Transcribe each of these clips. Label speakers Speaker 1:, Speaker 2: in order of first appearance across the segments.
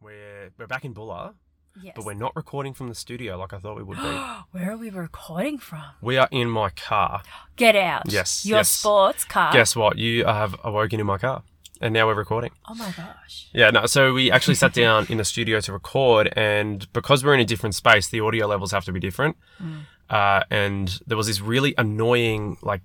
Speaker 1: We're we're back in Bulla,
Speaker 2: Yes.
Speaker 1: but we're not recording from the studio like I thought we would be.
Speaker 2: Where are we recording from?
Speaker 1: we are in my car.
Speaker 2: Get out.
Speaker 1: Yes,
Speaker 2: Your
Speaker 1: yes.
Speaker 2: sports car.
Speaker 1: Guess what? You have awoken in my car, and now we're recording.
Speaker 2: Oh my gosh.
Speaker 1: Yeah, no. So we actually sat down in the studio to record, and because we're in a different space, the audio levels have to be different. Uh, and there was this really annoying like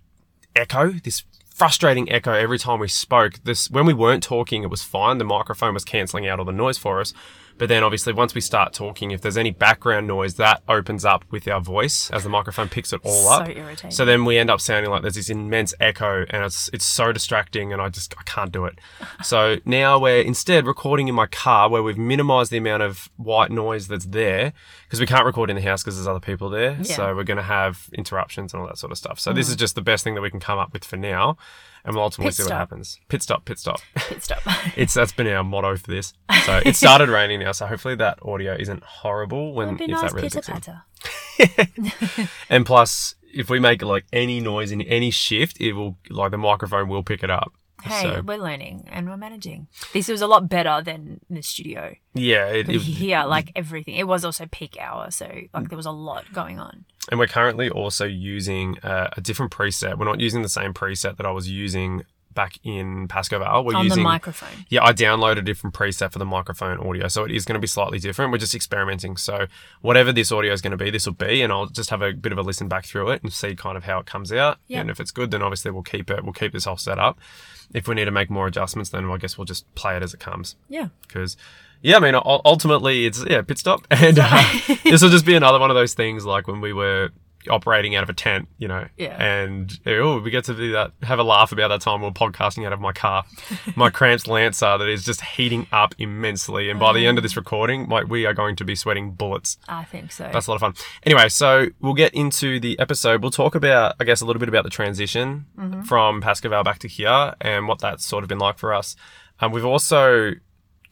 Speaker 1: echo, this frustrating echo every time we spoke. This when we weren't talking, it was fine. The microphone was canceling out all the noise for us. But then obviously once we start talking, if there's any background noise, that opens up with our voice as the microphone picks it all
Speaker 2: So
Speaker 1: up.
Speaker 2: irritating.
Speaker 1: So then we end up sounding like there's this immense echo and it's it's so distracting and I just I can't do it. So now we're instead recording in my car where we've minimized the amount of white noise that's there because we can't record in the house because there's other people there.
Speaker 2: Yeah. Mm.
Speaker 1: So we're going to have interruptions and all that sort of stuff. So this is just the best thing that we can come up with for now and we'll ultimately
Speaker 2: Pit
Speaker 1: see what happens. Pit stop, pit stop.
Speaker 2: Pit stop.
Speaker 1: it's that's been our motto for this. So it started raining now, so hopefully that audio isn't horrible when if
Speaker 2: nice
Speaker 1: that really
Speaker 2: pitter
Speaker 1: kicks in.
Speaker 2: patter.
Speaker 1: And plus, if we make like any noise in any shift, it will like the microphone will pick it up.
Speaker 2: Hey,
Speaker 1: So
Speaker 2: we're learning and we're managing. This was a lot better than the studio.
Speaker 1: yeah, it, it-
Speaker 2: Here, like everything. It was also peak hour, so like there was a lot going on.
Speaker 1: and we're currently also using uh, a different preset. We're not using the same preset that I was using back in Pascoe Vale. We're
Speaker 2: on
Speaker 1: using
Speaker 2: the microphone.
Speaker 1: yeah, I downloaded a different preset for the microphone audio, so it is going to be slightly different. We're just experimenting. So whatever this audio is going to be, this will be, and I'll just have a bit of a listen back through it and see kind of how it comes out.
Speaker 2: Yeah.
Speaker 1: And if it's good, then obviously we'll keep it. We'll keep this whole setup. If we need to make more adjustments, then I guess we'll just play it as it comes.
Speaker 2: Yeah.
Speaker 1: Because yeah, I mean, ultimately it's yeah, pit stop, and uh, this will just be another one of those things like when we were operating out of a tent, you know,
Speaker 2: Yeah.
Speaker 1: and oh, we get to do that, have a laugh about that time we we're podcasting out of my car, my cramped Lancer that is just heating up immensely, and by the end of this recording, like we are going to be sweating bullets.
Speaker 2: I think so.
Speaker 1: That's a lot of fun. Anyway, so we'll get into the episode. We'll talk about, I guess, a little bit about the transition from Pascoe Vale back to here and what that's sort of been like for us. Um, we've also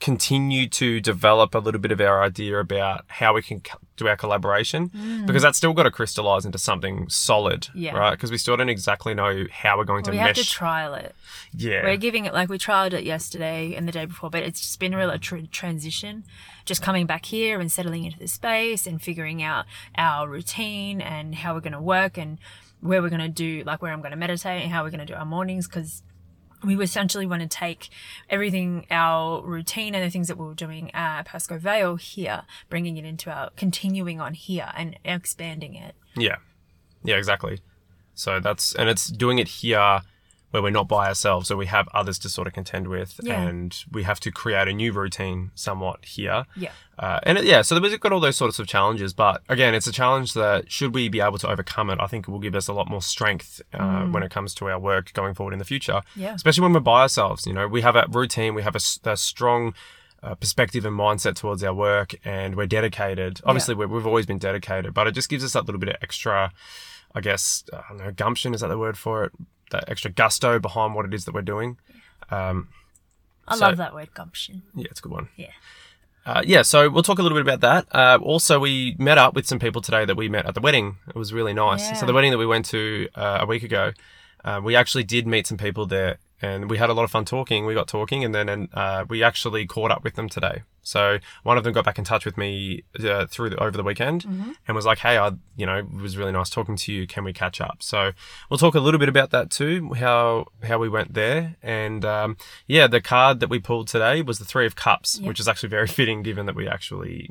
Speaker 1: continued to develop a little bit of our idea about how we can do our collaboration mm. because that's still got to crystallize into something solid,
Speaker 2: Yeah.
Speaker 1: right? Because we still don't exactly know how we're going to
Speaker 2: we have
Speaker 1: mesh.
Speaker 2: to trial it.
Speaker 1: yeah.
Speaker 2: We're giving it like we trialed it yesterday and the day before, but it's just been a real tr- transition. Just coming back here and settling into the space and figuring out our routine and how we're going to work and where we're going to do like where I'm going to meditate and how we're going to do our mornings because we essentially want to take everything our routine and the things that we were doing at Pascoe Vale here, bringing it into our continuing on here and expanding it.
Speaker 1: Yeah. Yeah, exactly. So that's and it's doing it here where we're not by ourselves, so we have others to sort of contend with,
Speaker 2: Yeah.
Speaker 1: and we have to create a new routine somewhat here.
Speaker 2: Yeah.
Speaker 1: Uh, and it, yeah, so we've got all those sorts of challenges, but again, it's a challenge that should we be able to overcome it, I think it will give us a lot more strength uh, when it comes to our work going forward in the future.
Speaker 2: Yeah.
Speaker 1: Especially when we're by ourselves, you know, we have a routine, we have a strong uh, perspective and mindset towards our work, and we're dedicated. Obviously, we we've always been dedicated, but it just gives us that little bit of extra, I guess, I don't know, gumption is that the word for it? That extra gusto behind what it is that we're doing. Um,
Speaker 2: I
Speaker 1: So-
Speaker 2: love that word gumption.
Speaker 1: yeah, it's a good one.
Speaker 2: Yeah.
Speaker 1: Uh, yeah, so we'll talk a little bit about that. Uh, also, we met up with some people today that we met at the wedding. It was really nice.
Speaker 2: Yeah.
Speaker 1: So the wedding that we went to uh, a week ago, uh, we actually did meet some people there, and we had a lot of fun talking. We got talking, and then and, uh, we actually caught up with them today. So one of them got back in touch with me uh, through the, over the weekend and was like, "Hey, I, you know, it was really nice talking to you. Can we catch up?" So we'll talk a little bit about that too, how how we went there, and um, yeah, the card that we pulled today was the Three of Cups, which is actually very fitting given that we actually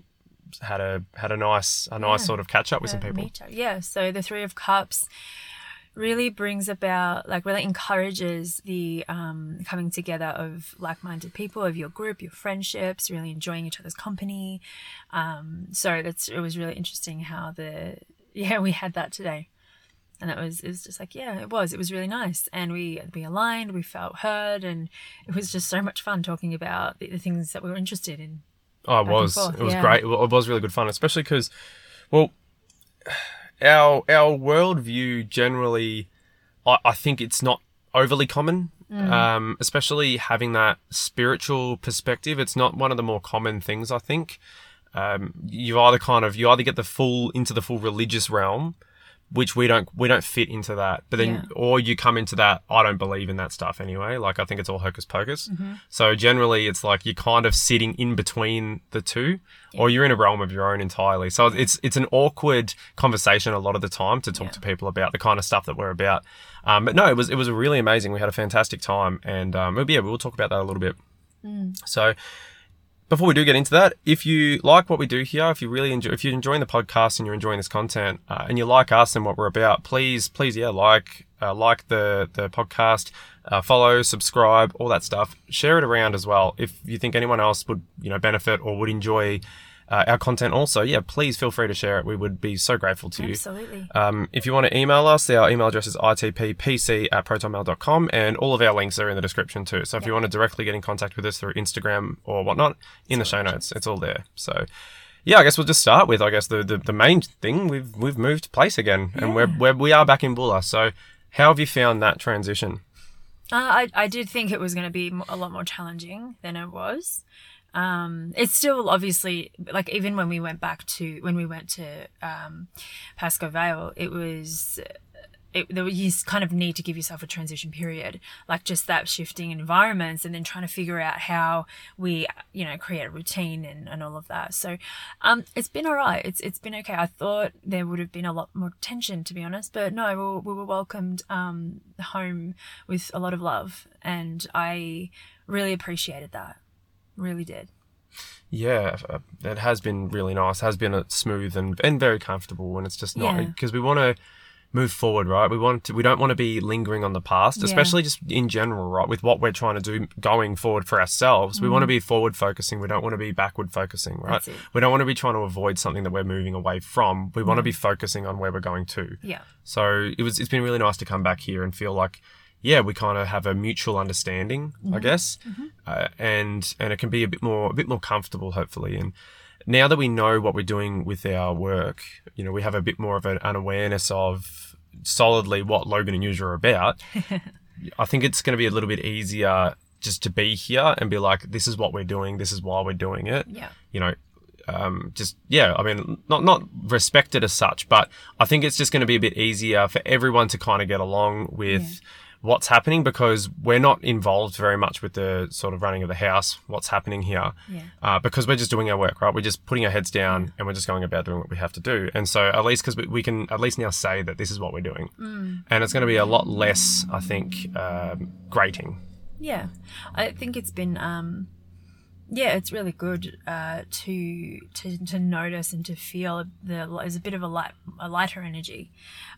Speaker 1: had a had a nice a nice
Speaker 2: Yeah.
Speaker 1: sort of catch up with some people.
Speaker 2: Yeah, so the Three of Cups really brings about, like, really encourages the um, coming together of like minded people, of your group, your friendships, really enjoying each other's company. Um, so that's it was really interesting how the, yeah, we had that today. And it was, it was just like, yeah, it was, it was really nice. And we, we aligned, we felt heard, and it was just so much fun talking about the, the things that we were interested in.
Speaker 1: Oh, it was. it was
Speaker 2: yeah.
Speaker 1: great. It was really good fun, especially because, well, our our worldview generally, I, I think it's not overly common. Um, especially having that spiritual perspective, it's not one of the more common things. I think um, you either kind of you either get the full into the full religious realm, which we don't we don't fit into that. But then
Speaker 2: Yeah.
Speaker 1: or you come into that I don't believe in that stuff anyway. Like I think it's all hocus pocus.
Speaker 2: Mm-hmm.
Speaker 1: So generally it's like you're kind of sitting in between the two or you're in a realm of your own entirely. So it's it's an awkward conversation a lot of the time to talk
Speaker 2: Yeah.
Speaker 1: to people about the kind of stuff that we're about. Um, but no, it was it was really amazing. We had a fantastic time and um, yeah, we'll talk about that a little bit. So before we do get into that, if you like what we do here, if you really enjoy, if you're enjoying the podcast and you're enjoying this content, uh, and you like us and what we're about, please, please, yeah, like, uh, like the the podcast, uh, follow, subscribe, all that stuff. Share it around as well. If you think anyone else would, you know, benefit or would enjoy uh, our content, also, yeah, please feel free to share it. We would be so grateful to you.
Speaker 2: Absolutely.
Speaker 1: Um, if you want to email us, our email address is itppc at protonmail.com and all of our links are in the description too. So if you want to directly get in contact with us through Instagram or whatnot, in the show notes, it's all there. So yeah, I guess we'll just start with I guess the, the, the main thing we've we've moved place again and we're, we're we are back in Bulla. So how have you found that transition?
Speaker 2: Uh, I, I did think it was going to be a lot more challenging than it was. Um, it's still obviously like even when we went back to when we went to um, Pascoe Vale, it was it, there, you kind of need to give yourself a transition period, like just that shifting environments, and then trying to figure out how we, you know, create a routine and, and all of that. So, um, it's been all right. It's it's been okay. I thought there would have been a lot more tension, to be honest, but no, we we were welcomed um, home with a lot of love, and I really appreciated that. Really did.
Speaker 1: Yeah, uh, it has been really nice. Has been a smooth and, and very comfortable, and it's just not
Speaker 2: Yeah.
Speaker 1: because we want to move forward, right? We want to. We don't want to be lingering on the past,
Speaker 2: Yeah.
Speaker 1: especially just in general, right? With what we're trying to do going forward for ourselves, we want to be forward focusing. We don't want to be backward focusing, right?
Speaker 2: Mm.
Speaker 1: We don't want to be trying to avoid something that we're moving away from. We want to be focusing on where we're going to.
Speaker 2: Yeah.
Speaker 1: So it was. It's been really nice to come back here and feel like, yeah, we kind of have a mutual understanding, I guess, uh, and and it can be a bit more a bit more comfortable, hopefully. And now that we know what we're doing with our work, you know, we have a bit more of an, an awareness of solidly what Logan and Yuzha are about. I think it's going to be a little bit easier just to be here and be like, this is what we're doing, this is why we're doing it
Speaker 2: Yeah.
Speaker 1: you know, um, just yeah, I mean, not not respected as such, but I think it's just going to be a bit easier for everyone to kind of get along with what's happening because we're not involved very much with the sort of running of the house, what's happening here,
Speaker 2: Yeah.
Speaker 1: uh, because we're just doing our work, right? We're just putting our heads down and we're just going about doing what we have to do, and so at least because we, we can at least now say that this is what we're doing, and it's going to be a lot less, I think, um, grating.
Speaker 2: Yeah, I think it's been um, yeah, it's really good uh, to to to notice and to feel the there's a bit of a light a lighter energy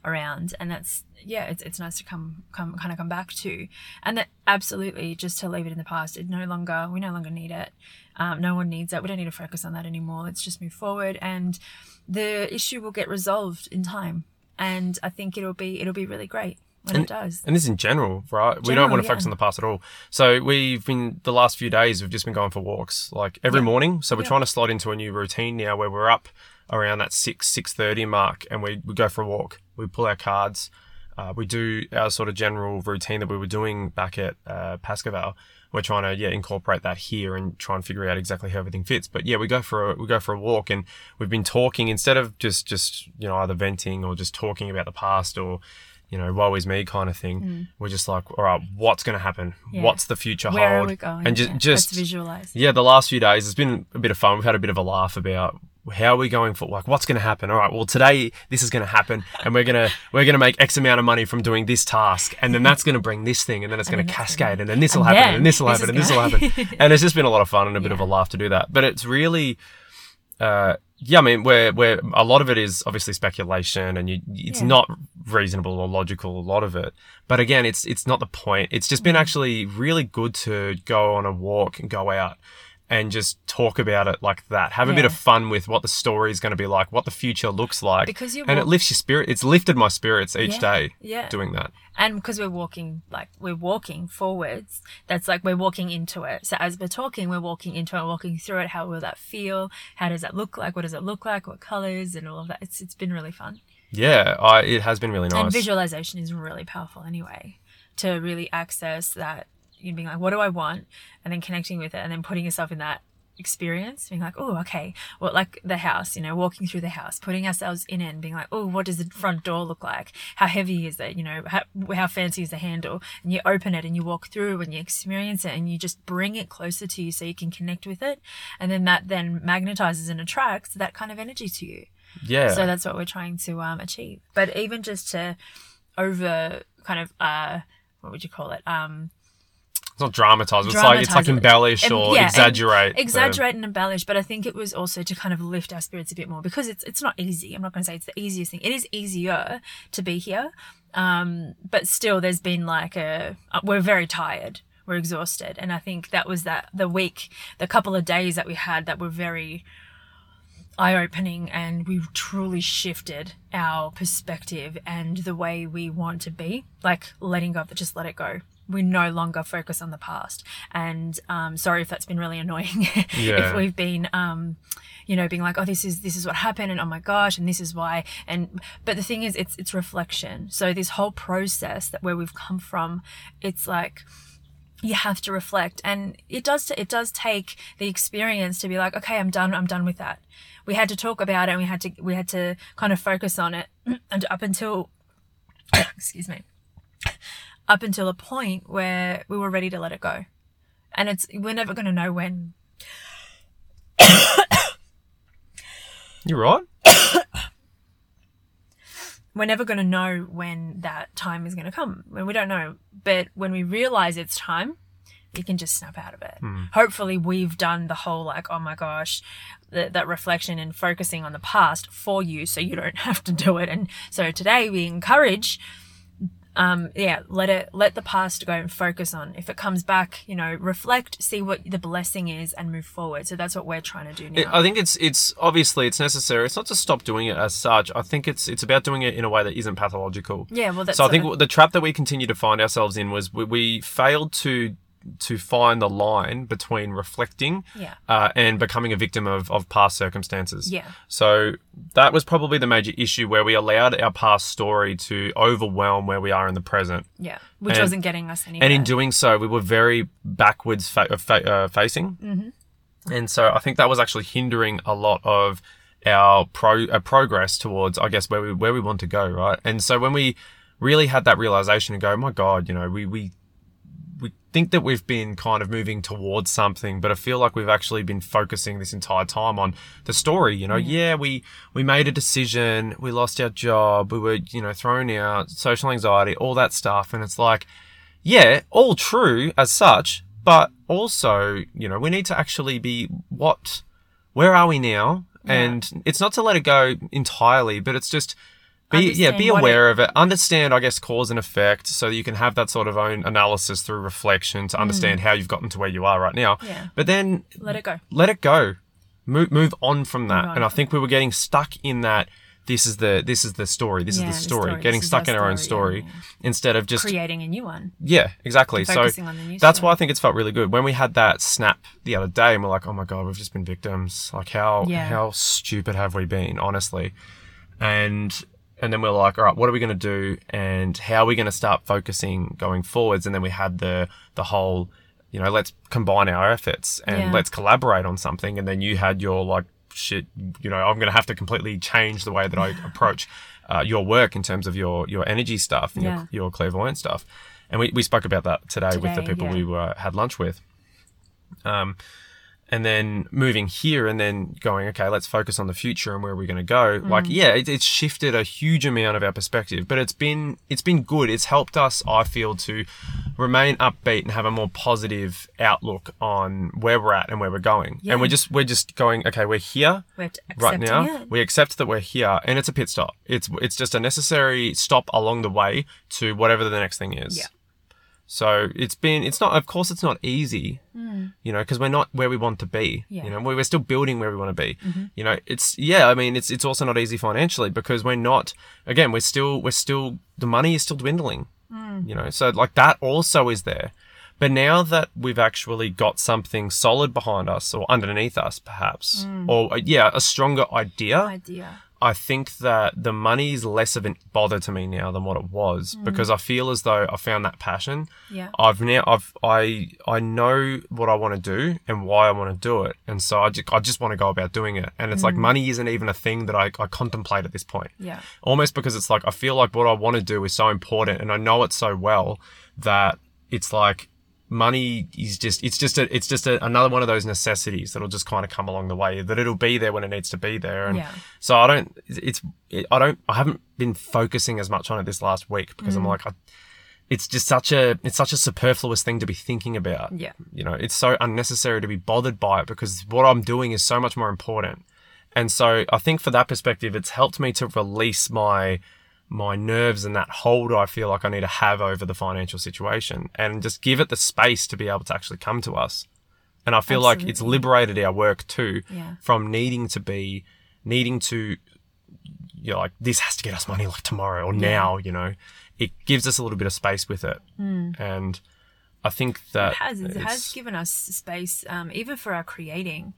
Speaker 2: around, and that's yeah, it's it's nice to come come kind of come back to, and that absolutely just to leave it in the past. It no longer we no longer need it. Um, no one needs that. We don't need to focus on that anymore. Let's just move forward, and the issue will get resolved in time. And I think it'll be it'll be really great when it does.
Speaker 1: And this in general, right? we don't want to focus on the past at all. So we've been the last few days we've just been going for walks like every
Speaker 2: Yeah.
Speaker 1: morning. So we're
Speaker 2: Yeah.
Speaker 1: trying to slot into a new routine now where we're up around that six six thirty mark and we, we go for a walk. We pull our cards. Uh, we do our sort of general routine that we were doing back at uh, Pascoe Vale. We're trying to yeah incorporate that here and try and figure out exactly how everything fits. But yeah, we go for a we go for a walk and we've been talking instead of just just you know either venting or just talking about the past or you know woe is me kind of thing. We're just like all right, what's going to happen?
Speaker 2: Mm. Yeah.
Speaker 1: What's the future
Speaker 2: Where
Speaker 1: hold?
Speaker 2: are we going?
Speaker 1: And just
Speaker 2: Yeah,
Speaker 1: just
Speaker 2: let's visualize.
Speaker 1: yeah, the last few days it's been a bit of fun. We've had a bit of a laugh about how are we going for like what's going to happen. All right, well today this is going to happen, and we're gonna we're gonna make X amount of money from doing this task, and then that's going to bring this thing, and then it's going to cascade, and then this will happen, and this will happen, and this will happen, and it's just been a lot of fun and a bit of a laugh to do that. But it's really. Uh, yeah, I mean, where where a lot of it is obviously speculation, and you, it's
Speaker 2: Yeah.
Speaker 1: not reasonable or logical. A lot of it, but again, it's it's not the point. It's just
Speaker 2: Mm.
Speaker 1: been actually really good to go on a walk and go out and just talk about it like that. Have a bit of fun with what the story is going to be like, what the future looks like,
Speaker 2: Because you're
Speaker 1: and it lifts your spirit. It's lifted my spirits each
Speaker 2: Yeah,
Speaker 1: day
Speaker 2: yeah.
Speaker 1: doing that.
Speaker 2: and because we're walking like we're walking forwards that's like we're walking into it so as we're talking we're walking into it walking through it how will that feel how does that look like what does it look like what colors and all of that it's it's been really fun
Speaker 1: Yeah, I, it has been really nice.
Speaker 2: and visualization is really powerful anyway to really access that you being like what do i want and then connecting with it and then putting yourself in that experience, being like, oh, okay, well, like the house, you know, walking through the house, putting ourselves in it and being like, oh, what does the front door look like? How heavy is it? You know, how, how fancy is the handle? And you open it and you walk through and you experience it and you just bring it closer to you so you can connect with it. And then that then magnetizes and attracts that kind of energy to you.
Speaker 1: Yeah.
Speaker 2: So that's what we're trying to um, achieve. But even just to over kind of, uh, what would you call it? Um,
Speaker 1: it's not dramatize. It's like it's like embellish or
Speaker 2: yeah,
Speaker 1: exaggerate.
Speaker 2: exaggerate and embellish but i think it was also to kind of lift our spirits a bit more because it's it's not easy. I'm not going to say it's the easiest thing. It is easier to be here um but still there's been like a uh, we're very tired. We're exhausted. And i think that was that the week the couple of days that we had that were very eye-opening and we truly shifted our perspective and the way we want to be like letting go of it just let it go we no longer focus on the past. And um, sorry if that's been really annoying.
Speaker 1: Yeah.
Speaker 2: if we've been um, you know being like oh this is this is what happened and oh my gosh and this is why and but the thing is it's it's reflection. So this whole process that where we've come from it's like you have to reflect. And it does it does take the experience to be like okay i'm done i'm done with that. We had to talk about it and we had to we had to kind of focus on it. And up until excuse me up until a point where we were ready to let it go. And it's we're never going to know when.
Speaker 1: You're right.
Speaker 2: we're never going to know when that time is going to come. When we don't know. But when we realize it's time we can just snap out of it. Hmm. Hopefully we've done the whole like oh my gosh th- that reflection and focusing on the past for you so you don't have to do it. And so today we encourage um yeah let it let the past go and focus on if it comes back you know reflect see what the blessing is and move forward so that's what we're trying to do now
Speaker 1: I think it's it's obviously it's necessary. It's not to stop doing it as such. I think it's it's about doing it in a way that isn't pathological.
Speaker 2: yeah well that's
Speaker 1: so I think
Speaker 2: of-
Speaker 1: the trap that we continue to find ourselves in was we, we failed to to find the line between reflecting
Speaker 2: Yeah.
Speaker 1: uh, and becoming a victim of, of past circumstances.
Speaker 2: Yeah.
Speaker 1: So that was probably the major issue where we allowed our past story to overwhelm where we are in the present.
Speaker 2: yeah which
Speaker 1: and-
Speaker 2: wasn't getting us anywhere
Speaker 1: And in doing so, we were very backwards fa- uh, fa- uh, facing. Mm-hmm. And so I think that was actually hindering a lot of our pro- uh, progress towards, I guess, where we where we want to go, right? And so when we really had that realization and go, my God, you know, we we we think that we've been kind of moving towards something, but I feel like we've actually been focusing this entire time on the story. You know, mm. yeah, we we made a decision, we lost our job, we were you know thrown out, social anxiety, all that stuff, and it's like, yeah, all true as such, but also you know we need to actually be what, where are we now? And it's not to let it go entirely, but it's just be yeah be
Speaker 2: what it-
Speaker 1: aware of it understand i guess cause and effect so that you can have that sort of own analysis through reflection to understand how you've gotten to where you are right now
Speaker 2: Mm. Yeah.
Speaker 1: but then
Speaker 2: let it go
Speaker 1: let it go move move on from that and i think we were getting stuck in that this is the this is the story this
Speaker 2: Yeah,
Speaker 1: is the
Speaker 2: the
Speaker 1: story,
Speaker 2: story.
Speaker 1: getting
Speaker 2: This
Speaker 1: stuck in our own
Speaker 2: story,
Speaker 1: story
Speaker 2: yeah,
Speaker 1: instead of just
Speaker 2: creating a new one
Speaker 1: yeah, exactly. So
Speaker 2: on the new
Speaker 1: that's
Speaker 2: story.
Speaker 1: why I think it's felt really good when we had that snap the other day, and we're like, "Oh my god, we've just been victims. Like how
Speaker 2: Yeah.
Speaker 1: how stupid have we been, honestly?" And and then we're like, "All right, what are we going to do, and how are we going to start focusing going forwards?" And then we had the the whole, you know, let's combine our efforts and
Speaker 2: Yeah.
Speaker 1: let's collaborate on something. And then you had your like, shit, you know, I'm going to have to completely change the way that I approach. Uh, your work in terms of your your energy stuff and
Speaker 2: Yeah.
Speaker 1: your, your clairvoyant stuff and we, we spoke about that today, with the people
Speaker 2: yeah.
Speaker 1: we were had lunch with. Um, and then moving here and then going, okay, let's focus on the future and where we're going to go.
Speaker 2: Mm.
Speaker 1: Like, yeah, it, it's shifted a huge amount of our perspective, but it's been it's been good. It's helped us, I feel, to remain upbeat and have a more positive outlook on where we're at and where we're going.
Speaker 2: Yeah.
Speaker 1: And we're just we're just going, okay, we're here
Speaker 2: we're
Speaker 1: right now.
Speaker 2: it.
Speaker 1: We accept that we're here, and it's a pit stop. It's it's just a necessary stop along the way to whatever the next thing is.
Speaker 2: Yeah.
Speaker 1: So it's been it's not of course it's not easy, you know, because we're not where we want to be.
Speaker 2: Yeah. Mm-hmm.
Speaker 1: You know, we- we're still building where we want to be. You know, it's yeah. I mean, it's it's also not easy financially because we're not. Again, we're still we're still the money is still dwindling.
Speaker 2: Hmm.
Speaker 1: You know, so like that also is there. But now that we've actually got something solid behind us or underneath us, perhaps,
Speaker 2: Hmm.
Speaker 1: or uh, yeah, a stronger idea,
Speaker 2: idea
Speaker 1: I think that the money is less of a bother to me now than what it was mm. because I feel as though I found that passion.
Speaker 2: Yeah.
Speaker 1: I've now I've I I know what I want to do and why I want to do it, and so I just I just want to go about doing it. And it's like mm. money isn't even a thing that I, I contemplate at this point.
Speaker 2: Yeah.
Speaker 1: Almost because it's like I feel like what I want to do is so important, and I know it so well that it's like money is just it's just a, it's just a, another one of those necessities that'll just kind of come along the way that it'll be there when it needs to be there and
Speaker 2: Yeah.
Speaker 1: so i don't it's it, i don't i haven't been focusing as much on it this last week because i'm mm. like I, it's just such a it's such a superfluous thing to be thinking about
Speaker 2: Yeah.
Speaker 1: you know it's so unnecessary to be bothered by it because what i'm doing is so much more important and so i think for that perspective it's helped me to release my my nerves and that hold I feel like I need to have over the financial situation and just give it the space to be able to actually come to us. And I feel like it's liberated our work too
Speaker 2: Yeah.
Speaker 1: from needing to be, needing to, you know, like this has to get us money like tomorrow or now, you know, it gives us a little bit of space with it. And I think that
Speaker 2: it has it has given us space um, even for our creating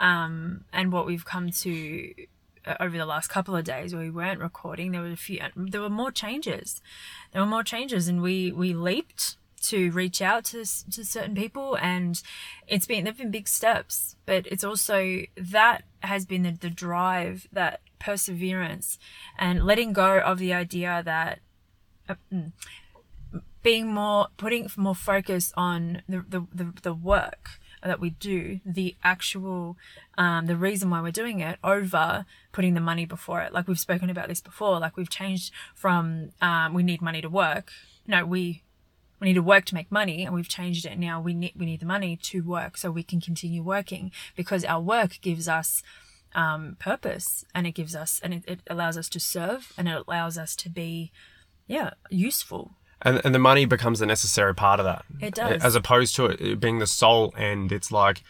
Speaker 2: um, and what we've come to Uh, over the last couple of days where we weren't recording there were a few um, there were more changes. There were more changes and we we leaped to reach out to, to certain people and it's been they've been big steps but it's also that has been the, the drive that perseverance and letting go of the idea that uh, mm, being more putting more focus on the the, the, the work that we do the actual um, the reason why we're doing it over putting the money before it. Like we've spoken about this before. Like we've changed from um, we need money to work. No we we need to work to make money and we've changed it. Now we need we need the money to work so we can continue working because our work gives us um, purpose and it gives us and it, it allows us to serve and it allows us to be yeah useful
Speaker 1: and, and the money becomes a necessary part of that.
Speaker 2: It does.
Speaker 1: As opposed to it being the sole end. It's like,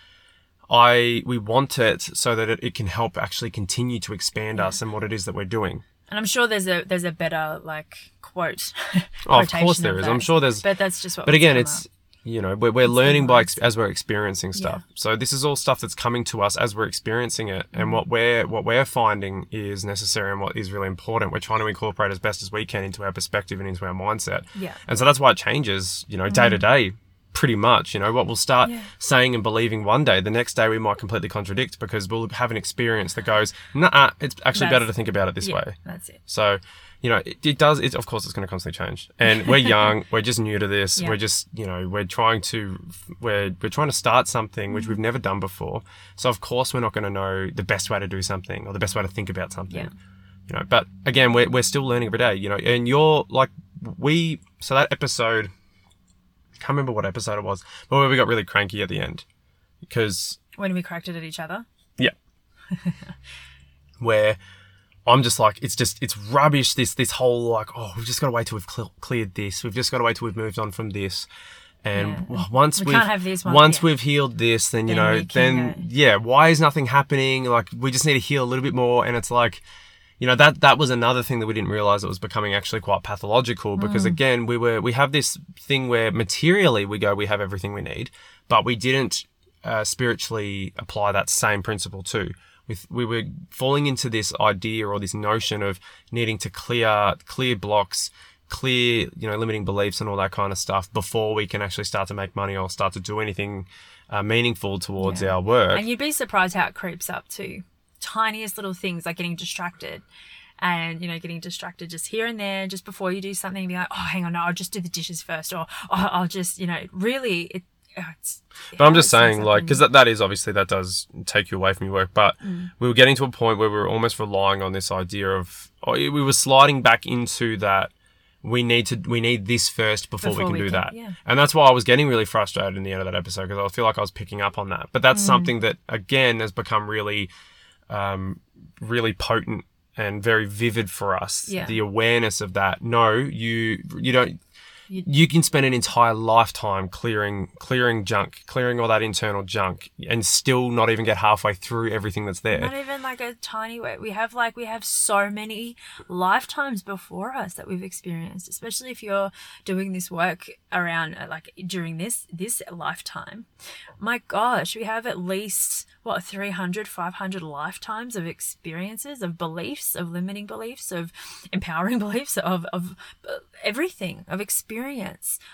Speaker 1: I we want it so that it, it can help actually continue to expand us and what it is that we're doing.
Speaker 2: And I'm sure there's a there's a better like quote.
Speaker 1: Oh, of course there is. I'm sure there's-
Speaker 2: But that's just what.
Speaker 1: But again, it's
Speaker 2: up.
Speaker 1: You know we're, we're learning by ex- as we're experiencing stuff. So this is all stuff that's coming to us as we're experiencing it, and what mm. we're what we're finding is necessary and what is really important. We're trying to incorporate as best as we can into our perspective and into our mindset.
Speaker 2: Yeah.
Speaker 1: And so that's why it changes. You know, day to mm. day. Pretty much, you know, what we'll start
Speaker 2: Yeah.
Speaker 1: saying and believing one day, the next day we might completely contradict because we'll have an experience that goes, nah, it's actually better to think about it this
Speaker 2: yeah,
Speaker 1: way.
Speaker 2: That's it.
Speaker 1: So, you know, it, it does. It, of course, it's going to constantly change. And we're young. we're just new to this.
Speaker 2: Yeah.
Speaker 1: We're just, you know, we're trying to, we're we're trying to start something which mm. we've never done before. So of course, we're not going to know the best way to do something or the best way to think about something.
Speaker 2: Yeah.
Speaker 1: You know, but again, we're we're still learning every day. You know, and you're like we. So that episode, I can't remember what episode it was, but where we got really cranky at the end because
Speaker 2: When we cracked it at each other.
Speaker 1: yeah. Where I'm just like, it's just, it's rubbish. This, this whole like, oh, we've just got to wait till we've cl- cleared this. We've just got to wait till we've moved on from this. And
Speaker 2: Yeah.
Speaker 1: once
Speaker 2: We
Speaker 1: have
Speaker 2: have this one,
Speaker 1: once we've healed this, then you
Speaker 2: Then
Speaker 1: know, then
Speaker 2: go.
Speaker 1: yeah, why is nothing happening? Like we just need to heal a little bit more. And it's like, you know, that that was another thing that we didn't realize it was becoming actually quite pathological because
Speaker 2: Mm.
Speaker 1: again, we were we have this thing where materially we go, we have everything we need, but we didn't uh, spiritually apply that same principle too. With we were falling into this idea or this notion of needing to clear clear blocks, clear you know limiting beliefs and all that kind of stuff before we can actually start to make money or start to do anything uh, meaningful towards
Speaker 2: Yeah.
Speaker 1: our work.
Speaker 2: And you'd be surprised how it creeps up too. Tiniest little things like getting distracted. And you know, getting distracted just here and there, just before you do something, be like, "Oh, hang on, no, I'll just do the dishes first or oh, "I'll just," you know, really, it. Oh, It's,
Speaker 1: But I'm just saying, like, because that, that is obviously that does take you away from your work. But
Speaker 2: Mm.
Speaker 1: we were getting to a point where we were almost relying on this idea of, or we were sliding back into that. We need to, we need this first before,
Speaker 2: Before
Speaker 1: we can
Speaker 2: we
Speaker 1: do
Speaker 2: can-
Speaker 1: that.
Speaker 2: yeah.
Speaker 1: And that's why I was getting really frustrated in the end of that episode because I feel like I was picking up on that. But
Speaker 2: Mm.
Speaker 1: that's something that again has become really, um, really potent and very vivid for us.
Speaker 2: Yeah.
Speaker 1: The awareness of that. No, you, you don't
Speaker 2: You-
Speaker 1: can spend an entire lifetime clearing clearing junk, clearing all that internal junk, and still not even get halfway through everything that's there.
Speaker 2: Not even like a tiny way. We have like we have so many lifetimes before us that we've experienced, especially if you're doing this work around uh, like during this this lifetime. My gosh, we have at least what 300 500 lifetimes of experiences of beliefs of limiting beliefs of empowering beliefs of of uh, everything of experience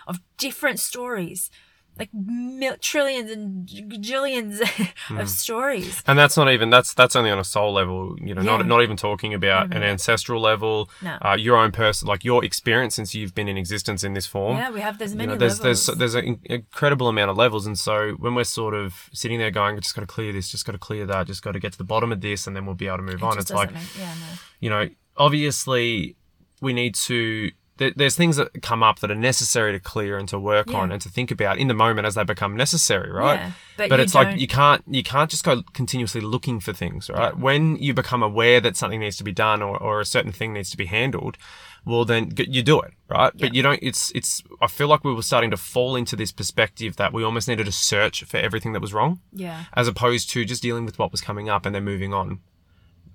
Speaker 2: of different stories like mil- trillions and gajillions
Speaker 1: Hmm.
Speaker 2: of stories
Speaker 1: And that's not even that's that's only on a soul level, you know,
Speaker 2: Yeah.
Speaker 1: not not even talking about
Speaker 2: Not
Speaker 1: an ancestral level,
Speaker 2: No.
Speaker 1: uh, your own person, like your experience since you've been in existence in this form.
Speaker 2: Yeah, we have there's
Speaker 1: You
Speaker 2: many
Speaker 1: know, there's
Speaker 2: levels.
Speaker 1: there's there's an incredible amount of levels, and so when we're sort of sitting there going, just got to clear this, just got to clear that, just got to get to the bottom of this, and then we'll be able to move
Speaker 2: It
Speaker 1: on. It's like
Speaker 2: make- yeah, no.
Speaker 1: you know, obviously we need to. There, there's things that come up that are necessary to clear and to work on and to think about in the moment as they become necessary, right?
Speaker 2: Yeah, but
Speaker 1: but it's like
Speaker 2: don't-
Speaker 1: you can't you can't just go continuously looking for things, right? When you become aware that something needs to be done or, or a certain thing needs to be handled, well then you do it, right? But you don't. It's it's. I feel like we were starting to fall into this perspective that we almost needed to search for everything that was wrong,
Speaker 2: Yeah.
Speaker 1: as opposed to just dealing with what was coming up and then moving on.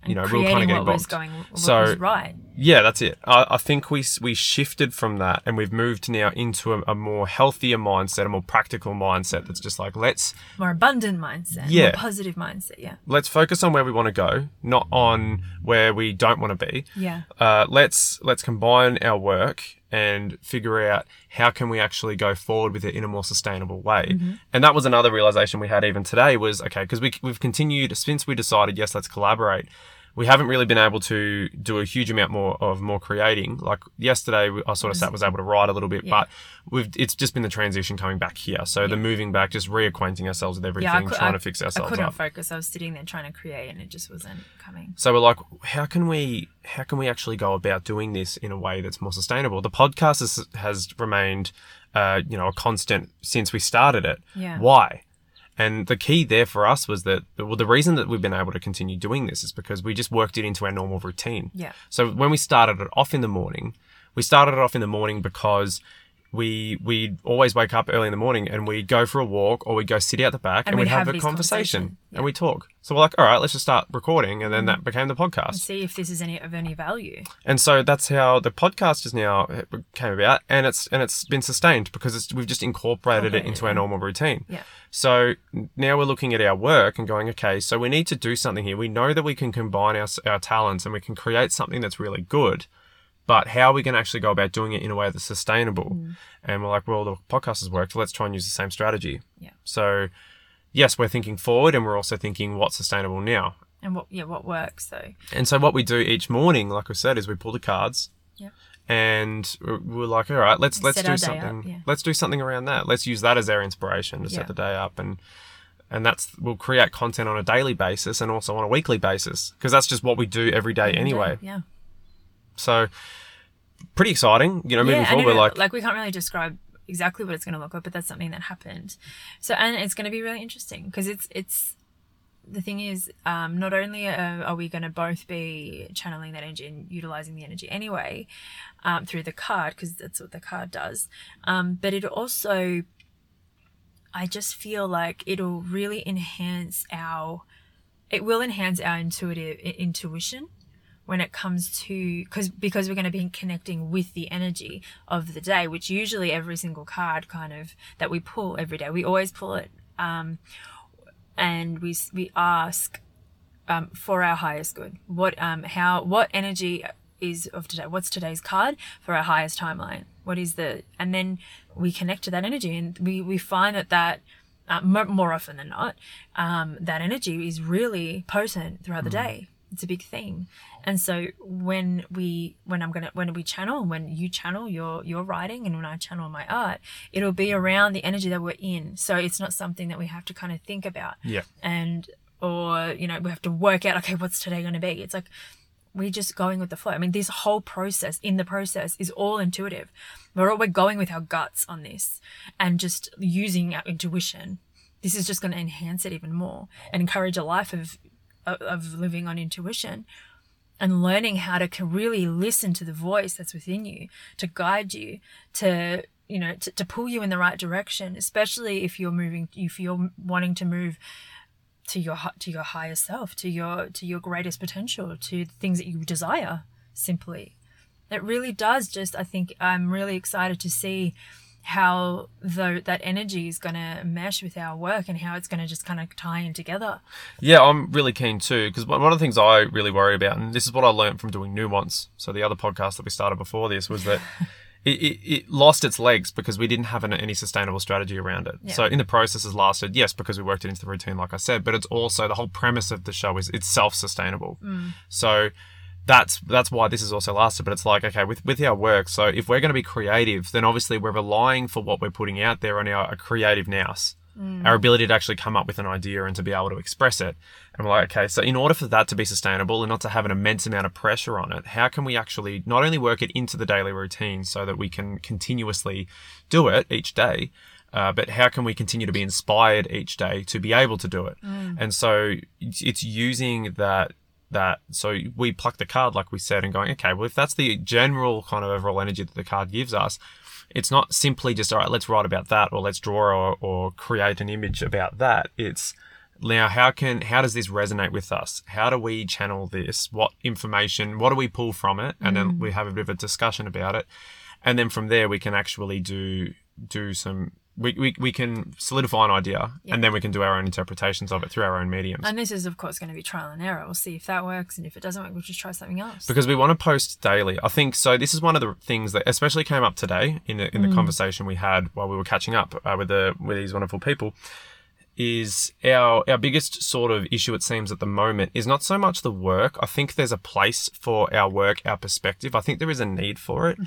Speaker 1: You know, were kind of getting
Speaker 2: was going
Speaker 1: So-
Speaker 2: right.
Speaker 1: Yeah, that's it. I, I think we we shifted from that and we've moved now into a, a more healthier mindset, a more practical mindset. That's just like let's
Speaker 2: More abundant mindset.
Speaker 1: Yeah.
Speaker 2: More positive mindset. Yeah.
Speaker 1: let's focus on where we want to go, not on where we don't want to be.
Speaker 2: Yeah.
Speaker 1: Uh, let's let's combine our work and figure out how can we actually go forward with it in a more sustainable way. Mm-hmm. And that was another realization we had even today was okay because we we've continued since we decided yes let's collaborate. We haven't really been able to do a huge amount more of more creating. Like yesterday, I sort of sat was able to write a little bit,
Speaker 2: Yeah.
Speaker 1: but we've it's just been the transition coming back here. So the moving back, just reacquainting ourselves with everything,
Speaker 2: Yeah.
Speaker 1: Trying
Speaker 2: I-
Speaker 1: to fix ourselves.
Speaker 2: I couldn't
Speaker 1: up.
Speaker 2: focus. I was sitting there trying to create, and it just wasn't coming.
Speaker 1: So we're like, how can we how can we actually go about doing this in a way that's more sustainable? The podcast has, has remained, uh, you know, a constant since we started it.
Speaker 2: Yeah.
Speaker 1: Why? And the key there for us was that well, the reason that we've been able to continue doing this is because we just worked it into our normal routine.
Speaker 2: Yeah.
Speaker 1: So when we started it off in the morning, we started it off in the morning because we we'd always wake up early in the morning and we'd go for a walk or we'd go sit out the back and,
Speaker 2: And
Speaker 1: we'd, have,
Speaker 2: have
Speaker 1: a
Speaker 2: these
Speaker 1: conversation
Speaker 2: conversations.
Speaker 1: and we talk. So we're like, all right, let's just start recording, and then mm-hmm. that became the podcast.
Speaker 2: And See if this is any of any value.
Speaker 1: And so that's how the podcast is now came about, and it's and it's been sustained because it's, we've just incorporated it into our normal routine.
Speaker 2: Yeah.
Speaker 1: So now we're looking at our work and going, okay, so we need to do something here. We know that we can combine our our talents and we can create something that's really good, but how are we going to actually go about doing it in a way that's sustainable?
Speaker 2: Mm.
Speaker 1: And we're like, well, the podcast has worked. Let's try and use the same strategy.
Speaker 2: Yeah.
Speaker 1: So yes, we're thinking forward, and we're also thinking what's sustainable now.
Speaker 2: And what yeah what works though.
Speaker 1: And so what we do each morning, like I said, is we pull the cards.
Speaker 2: Yep.
Speaker 1: And we're like, all right, let's let's
Speaker 2: Set
Speaker 1: do
Speaker 2: day up,
Speaker 1: something.
Speaker 2: yeah.
Speaker 1: Let's do something around that. Let's use that as our inspiration to
Speaker 2: Yeah.
Speaker 1: set the day up, and and that's we'll create content on a daily basis and also on a weekly basis because that's just what we do every day anyway.
Speaker 2: Yeah.
Speaker 1: So pretty exciting, you know. Moving
Speaker 2: yeah,
Speaker 1: forward, we're like,
Speaker 2: like we can't really describe exactly what it's going to look like, but that's something that happened. So and it's going to be really interesting because it's it's the thing is, um, not only uh, are we going to both be channeling that energy and utilizing the energy anyway um, through the card because that's what the card does, um, but it also, I just feel like it'll really enhance our, it will enhance our intuitive i- intuition when it comes to because because we're going to be connecting with the energy of the day which usually every single card kind of that we pull every day we always pull it um, and we we ask um, for our highest good. What um how what energy is of today? What's today's card for our highest timeline? What is the and then we connect to that energy and we we find that that uh, more often than not um, that energy is really potent throughout the day. It's a big theme and so when we when i'm gonna when we channel and when you channel your your writing and when i channel my art it'll be around the energy that we're in. So it's not something that we have to kind of think about.
Speaker 1: Yeah,
Speaker 2: and or you know we have to work out okay what's today going to be? It's like we're just going with the flow. I mean this whole process in the process is all intuitive. We're all, we're going with our guts on this and just using our intuition. This is just going to enhance it even more and encourage a life of of- of living on intuition and learning how to really listen to the voice that's within you to guide you to you know to, to pull you in the right direction especially if you're moving if you're wanting to move to your to your higher self to your to your greatest potential to things that you desire simply. It really does just i think i'm really excited to see how the, that energy is going to mesh with our work and how it's going to just kind of tie in together
Speaker 1: Yeah, I'm really keen too because one of the things I really worry about, and this is what I learned from doing Nuance. So the other podcast that we started before this was that it, it, it lost its legs because we didn't have an, any sustainable strategy around it.
Speaker 2: Yeah.
Speaker 1: So in the process has lasted, yes, because we worked it into the routine, like I said, but it's also the whole premise of the show is it's self-sustainable. Mm. So that's that's why this has also lasted. But it's like okay, with with our work. So if we're going to be creative, then obviously we're relying for what we're putting out there on our creative nous, our ability to actually come up with an idea and to be able to express it. And we're like, okay, so in order for that to be sustainable and not to have an immense amount of pressure on it, how can we actually not only work it into the daily routine so that we can continuously do it each day, uh, but how can we continue to be inspired each day to be able to do it? And so it's using that that so we pluck the card like we said and going okay well if that's the general kind of overall energy that the card gives us it's not simply just all right let's write about that or let's draw or, or create an image about that. It's now how can how does this resonate with us? How do we channel this? What information what do we pull from it? And then mm. we have a bit of a discussion about it. And then from there we can actually do do some we, we, we can solidify an idea and then we can do our own interpretations of it through our own mediums
Speaker 2: and this is of course going to be trial and error we'll see if that works and if it doesn't work we'll just try something else
Speaker 1: because we want to post daily. I think so. This is one of the things that especially came up today in the, in the conversation we had while we were catching up uh, with the with these wonderful people. Is our our biggest sort of issue it seems at the moment is not so much the work. I think there's a place for our work, our perspective. I think there is a need for it,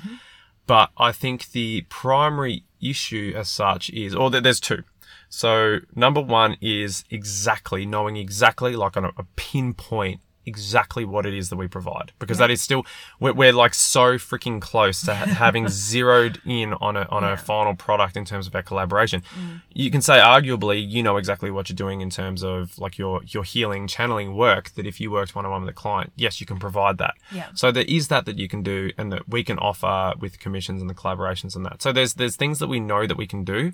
Speaker 1: but I think the primary issue as such is, or there's two. So number one is exactly knowing exactly like on a, pinpoint exactly what it is that we provide because that is still we're, we're like so freaking close to ha- having zeroed in on a on
Speaker 2: Yeah.
Speaker 1: a final product in terms of our collaboration. You can say arguably you know exactly what you're doing in terms of like your your healing channeling work that if you worked one on one with a client, yes, you can provide that.
Speaker 2: Yeah.
Speaker 1: So there is that that you can do and that we can offer with commissions and the collaborations and that. So there's there's things that we know that we can do.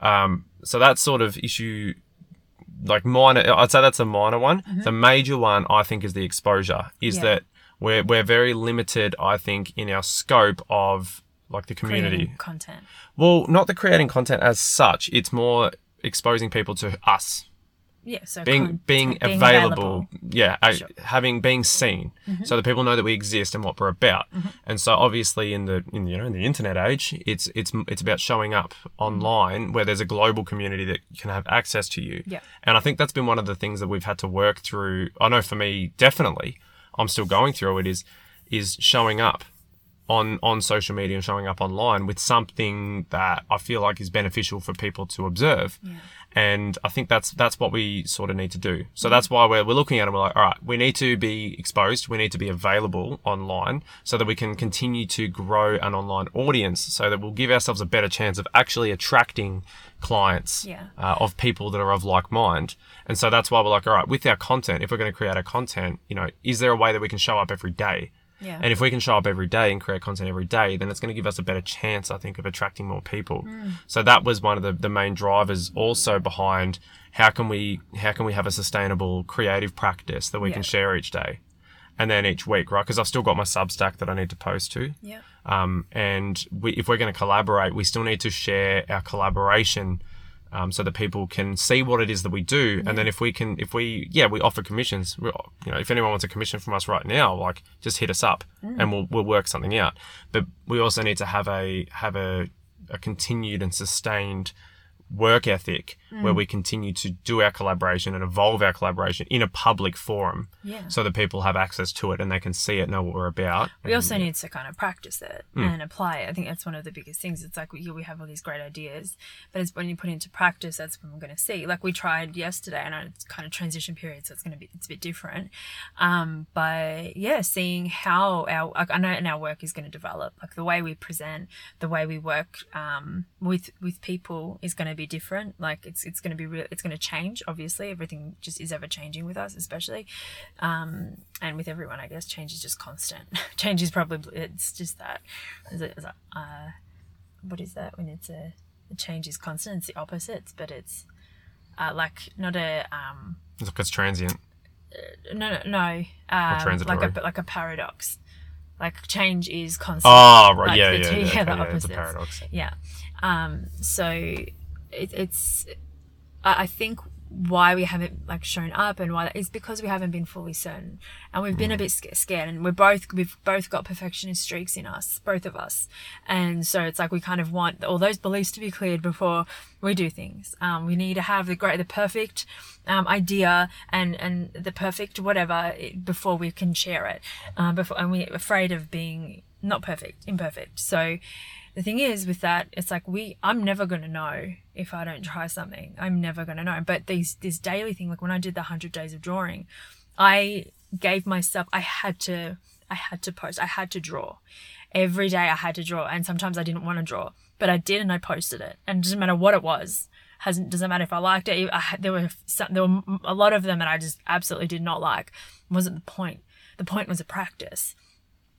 Speaker 1: Um, so that sort of issue, like minor, I'd say that's a minor one. Mm-hmm. The major one, I think, is the exposure. Is
Speaker 2: Yeah.
Speaker 1: that we're we're very limited, I think, in our scope of like the community.
Speaker 2: Creating content
Speaker 1: Well, not the creating content as such. It's more exposing people to us
Speaker 2: yeah so
Speaker 1: being being,
Speaker 2: being
Speaker 1: available, yeah uh,
Speaker 2: Sure.
Speaker 1: having being seen so that people know that we exist and what we're about
Speaker 2: Mm-hmm.
Speaker 1: and so obviously in the in you know in the internet age it's it's it's about showing up online where there's a global community that can have access to you
Speaker 2: Yeah.
Speaker 1: and i think that's been one of the things that we've had to work through i know for me definitely i'm still going through it is is showing up on on social media and showing up online with something that I feel like is beneficial for people to observe. And I think that's that's what we sort of need to do. So that's why we're, we're looking at it. We're like, all right, we need to be exposed. We need to be available online so that we can continue to grow an online audience so that we'll give ourselves a better chance of actually attracting clients
Speaker 2: Yeah.
Speaker 1: uh, of people that are of like mind. And so that's why we're like, all right, with our content, if we're going to create our content, you know, is there a way that we can show up every day?
Speaker 2: Yeah.
Speaker 1: And if we can show up every day and create content every day, then it's going to give us a better chance, I think, of attracting more people.
Speaker 2: Mm.
Speaker 1: So that was one of the, the main drivers also behind how can we how can we have a sustainable creative practice that we can share each day, and then each week, right? Because I've still got my Substack that I need to post to.
Speaker 2: yeah
Speaker 1: Um, and we, if we're going to collaborate, we still need to share our collaboration um, so that people can see what it is that we do. And then if we can, if we, yeah, we offer commissions. We, you know, if anyone wants a commission from us right now, like just hit us up and we'll we'll work something out. But we also need to have a have a a continued and sustained work ethic where we continue to do our collaboration and evolve our collaboration in a public forum
Speaker 2: Yeah.
Speaker 1: so that people have access to it and they can see it know what we're about
Speaker 2: we also need to kind of practice it
Speaker 1: Hmm.
Speaker 2: and apply it. I think that's one of the biggest things. It's like we, we have all these great ideas, but it's when you put it into practice, that's when we're going to see. Like we tried yesterday, and it's kind of transition period, so it's going to be it's a bit different. Um, but yeah, seeing how our like, I know and our work is going to develop. Like the way we present, the way we work um, with with people is going to be different. Like it's it's going to be real. It's going to change. Obviously, everything just is ever changing with us, especially, um, and with everyone. I guess change is just constant. change is probably it's just that. Is it, is it, uh, what is that when it's a, change is constant? It's the opposites, but it's uh, like not a um,
Speaker 1: It's like it's transient.
Speaker 2: no no no um, like a like a paradox. Like change is constant.
Speaker 1: Oh, right.
Speaker 2: Like
Speaker 1: yeah,
Speaker 2: the
Speaker 1: yeah,
Speaker 2: two-
Speaker 1: yeah.
Speaker 2: yeah,
Speaker 1: okay,
Speaker 2: the
Speaker 1: yeah, it's a
Speaker 2: opposites.
Speaker 1: paradox.
Speaker 2: Yeah. Um, so it, it's, I think why we haven't like shown up and why that is because we haven't been fully certain and we've been a bit scared and we're both, we've both got perfectionist streaks in us, both of us. And so it's like we kind of want all those beliefs to be cleared before we do things. Um, we need to have the great, the perfect, um, idea and, and the perfect whatever before we can share it. Um, before, and we're afraid of being not perfect, imperfect. So, the thing is with that it's like we i'm never going to know if i don't try something. I'm never going to know. But these this daily thing like when i did the 100 days of drawing i gave myself i had to i had to post i had to draw. Every day i had to draw and sometimes i didn't want to draw but i did and i posted it. And it doesn't matter what it was hasn't doesn't matter if i liked it I, there were some, there were a lot of them that i just absolutely did not like. Wasn't the point. The point was a practice.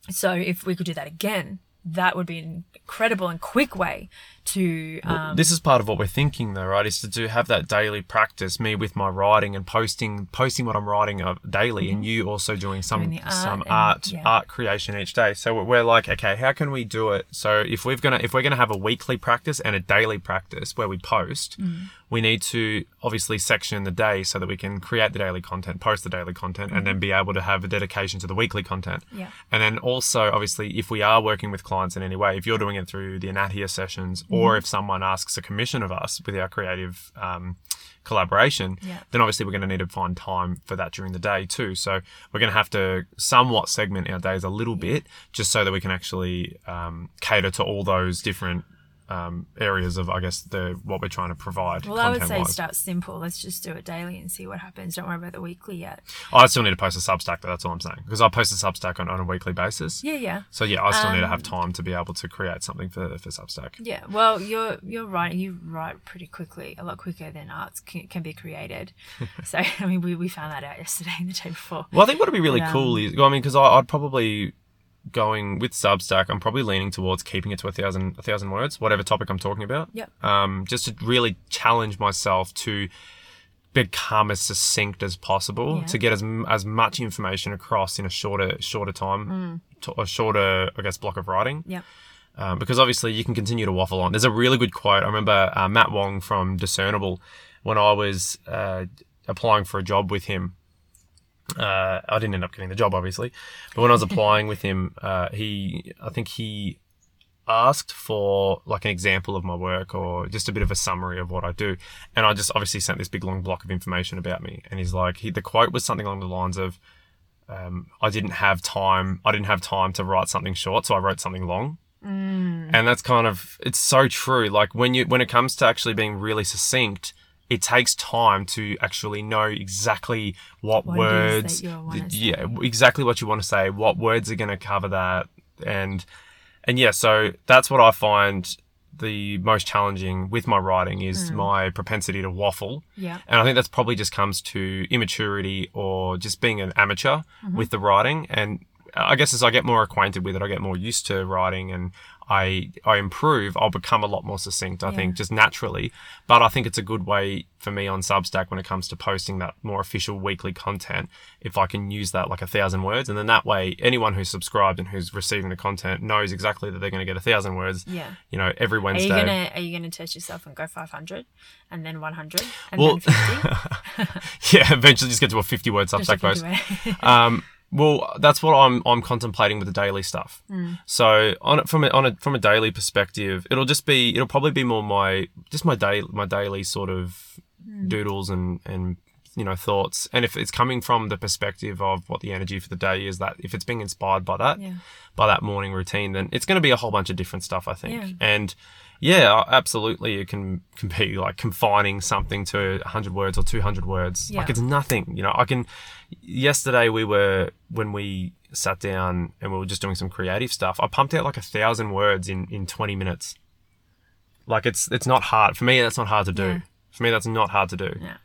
Speaker 2: So if we could do that again, that would be an incredible and quick way to um,
Speaker 1: this is part of what we're thinking though right is to do have that daily practice me with my writing and posting posting what i'm writing uh, daily and you also doing some
Speaker 2: Mm-hmm. Doing art
Speaker 1: some
Speaker 2: and-
Speaker 1: art
Speaker 2: yeah.
Speaker 1: art creation each day so we're like okay how can we do it so if we're gonna if we're gonna have a weekly practice and a daily practice where we post
Speaker 2: Mm.
Speaker 1: we need to obviously section the day so that we can create the daily content post the daily content and
Speaker 2: Mm-hmm.
Speaker 1: then be able to have a dedication to the weekly content
Speaker 2: Yeah.
Speaker 1: and then also, obviously, if we are working with clients in any way, if you're doing it through the Anatia sessions,
Speaker 2: Mm-hmm.
Speaker 1: Or if someone asks a commission of us with our creative um, collaboration,
Speaker 2: Yeah.
Speaker 1: then obviously we're going to need to find time for that during the day too. So we're going to have to somewhat segment our days a little bit, just so that we can actually um, cater to all those different um, areas of, I guess, the what we're trying to provide.
Speaker 2: well, I would say
Speaker 1: content-wise.
Speaker 2: start simple. Let's just do it daily and see what happens. Don't worry about the weekly yet.
Speaker 1: I still need to post a Substack, though. That's all I'm saying because I post a Substack on, on a weekly basis.
Speaker 2: Yeah, yeah,
Speaker 1: So yeah, I still need to
Speaker 2: Um,
Speaker 1: have time to be able to create something for for Substack.
Speaker 2: yeah. Well, you're you're right. You write pretty quickly, a lot quicker than arts can, can be created. so I mean, we, we found that out yesterday and the day before.
Speaker 1: Well, I think what would be really
Speaker 2: But, um,
Speaker 1: cool is, well, I mean, because I'd probably going with Substack. I'm probably leaning towards keeping it to a thousand a thousand words, whatever topic I'm talking about.
Speaker 2: Yeah.
Speaker 1: Um, just to really challenge myself to become as succinct as possible
Speaker 2: Yeah.
Speaker 1: to get as as much information across in a shorter shorter time, to a shorter I guess block of writing.
Speaker 2: Yeah.
Speaker 1: um, because obviously you can continue to waffle on. There's a really good quote. I remember uh, Matt Wong from Discernible when I was uh, applying for a job with him. Uh, I didn't end up getting the job, obviously, but when I was applying with him, uh, he, I think he asked for like an example of my work or just a bit of a summary of what I do, and I just obviously sent this big long block of information about me, and he's like, he, the quote was something along the lines of, um, "I didn't have time. I didn't have time to write something short, so I wrote something long." and that's kind of it's so true like when you when it comes to actually being really succinct it takes time to actually know exactly what,
Speaker 2: What
Speaker 1: words
Speaker 2: that you wanna say.
Speaker 1: yeah exactly what you want to say what words are going to cover that and and yeah so that's what i find the most challenging with my writing is hmm. my propensity to waffle
Speaker 2: Yeah.
Speaker 1: and I think that's probably just comes to immaturity or just being an amateur mm-hmm. with the writing. And I guess as I get more acquainted with it, I get more used to writing and I I improve, I'll become a lot more succinct, I think, just naturally. But I think it's a good way for me on Substack when it comes to posting that more official weekly content, if I can use that like a thousand words. And then that way anyone who's subscribed and who's receiving the content knows exactly that they're gonna get a thousand words,
Speaker 2: Yeah.
Speaker 1: you know, every Wednesday.
Speaker 2: Are you gonna Are you gonna test yourself and go 500 and then 100 and
Speaker 1: Well,
Speaker 2: then 50?
Speaker 1: yeah, eventually just get to a 50 word Substack post. Um, well, that's what I'm I'm contemplating with the daily stuff. Mm. So on from a, on a from a daily perspective, it'll just be it'll probably be more my just my day my daily sort of mm. doodles and and you know thoughts. And if it's coming from the perspective of what the energy for the day is, that if it's being inspired by that
Speaker 2: Yeah.
Speaker 1: by that morning routine, then it's going to be a whole bunch of different stuff. I think
Speaker 2: Yeah.
Speaker 1: and. Yeah, oh, absolutely. It can, can be like confining something to 100 words or 200 words. Like it's nothing. You know, I can. Yesterday we were when we sat down and we were just doing some creative stuff. I pumped out like a thousand words in in 20 minutes. Like it's it's not hard for me. That's not hard to do.
Speaker 2: Yeah.
Speaker 1: For me, that's not hard to do.
Speaker 2: Yeah.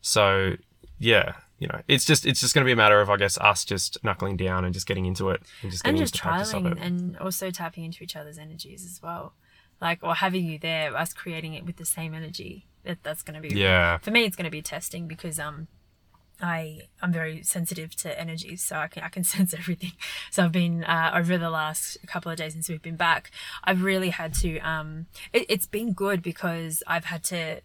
Speaker 1: So, yeah, you know, it's just it's just going to be a matter of I guess us just knuckling down and just getting into it and just
Speaker 2: and just
Speaker 1: into the practice of
Speaker 2: trialing
Speaker 1: it.
Speaker 2: and also tapping into each other's energies as well like or having you there us creating it with the same energy that that's going to be
Speaker 1: Yeah.
Speaker 2: for me it's going to be testing because um I I'm very sensitive to energies, so I can I can sense everything. So I've been uh, over the last couple of days since we've been back. I've really had to. Um, it, it's been good because I've had to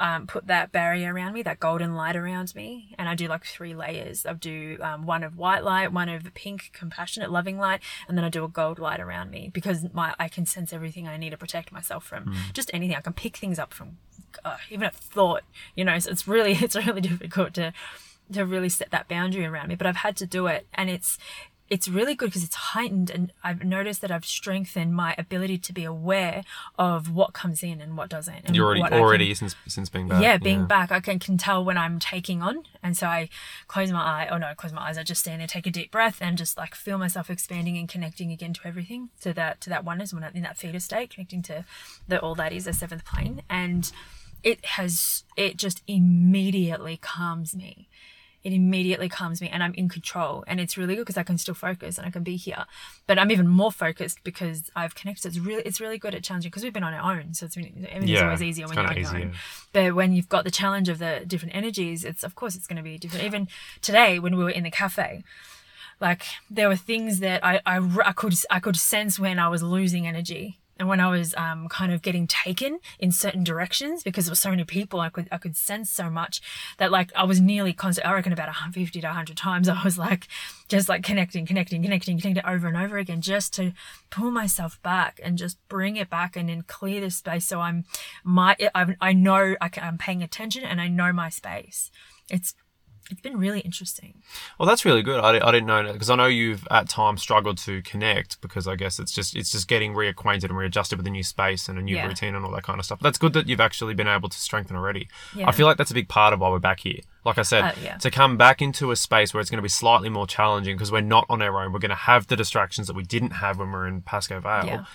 Speaker 2: um, put that barrier around me, that golden light around me, and I do like three layers. I do um, one of white light, one of pink, compassionate, loving light, and then I do a gold light around me because my I can sense everything I need to protect myself from just anything. I can pick things up from uh, even a thought, you know. So it's really it's really difficult to to really set that boundary around me but i've had to do it and it's it's really good because it's heightened and i've noticed that i've strengthened my ability to be aware of what comes in and what doesn't and
Speaker 1: You're already
Speaker 2: I can-
Speaker 1: already since since being back.
Speaker 2: yeah, being back, I can, can tell when I'm taking on. And so I close my eye, oh no, close my eyes. I just stand there, take a deep breath and just like feel myself expanding and connecting again to everything, So that, to that oneness when I'm in that theta state, connecting to the all that is the seventh plane. And it has, it just immediately calms me. It immediately calms me and I'm in control. And it's really good because I can still focus and I can be here. But I'm even more focused because I've connected. It's really, it's really good at challenging because we've been on our own. So it's been, everything's
Speaker 1: Yeah,
Speaker 2: always easier when you're on
Speaker 1: kinda
Speaker 2: your own. But when you've got the challenge of the different energies, it's of course it's going to be different. Even today, when we were in the cafe, like there were things that I, I, I could I could sense when I was losing energy and when I was um, kind of getting taken in certain directions because there were so many people. I could I could sense so much that like I was nearly constant. I reckon about 150 to 100 times I was like just like connecting, connecting, connecting, connecting over and over again just to pull myself back and just bring it back and then clear the space so I'm my I, I know I can, I'm paying attention and I know my space. It's it's been really interesting.
Speaker 1: Well, that's really good. I, I didn't know that because I know you've at times struggled to connect because I guess it's just it's just getting reacquainted and readjusted with a new space and a new
Speaker 2: Yeah.
Speaker 1: routine and all that kind of stuff. But That's good that you've actually been able to strengthen already.
Speaker 2: Yeah.
Speaker 1: I feel like that's a big part of why we're back here. Like I said,
Speaker 2: Uh, yeah.
Speaker 1: to come back into a space where it's going to be slightly more challenging because we're not on our own. We're going to have the distractions that we didn't have when we were in Pascoe Vale.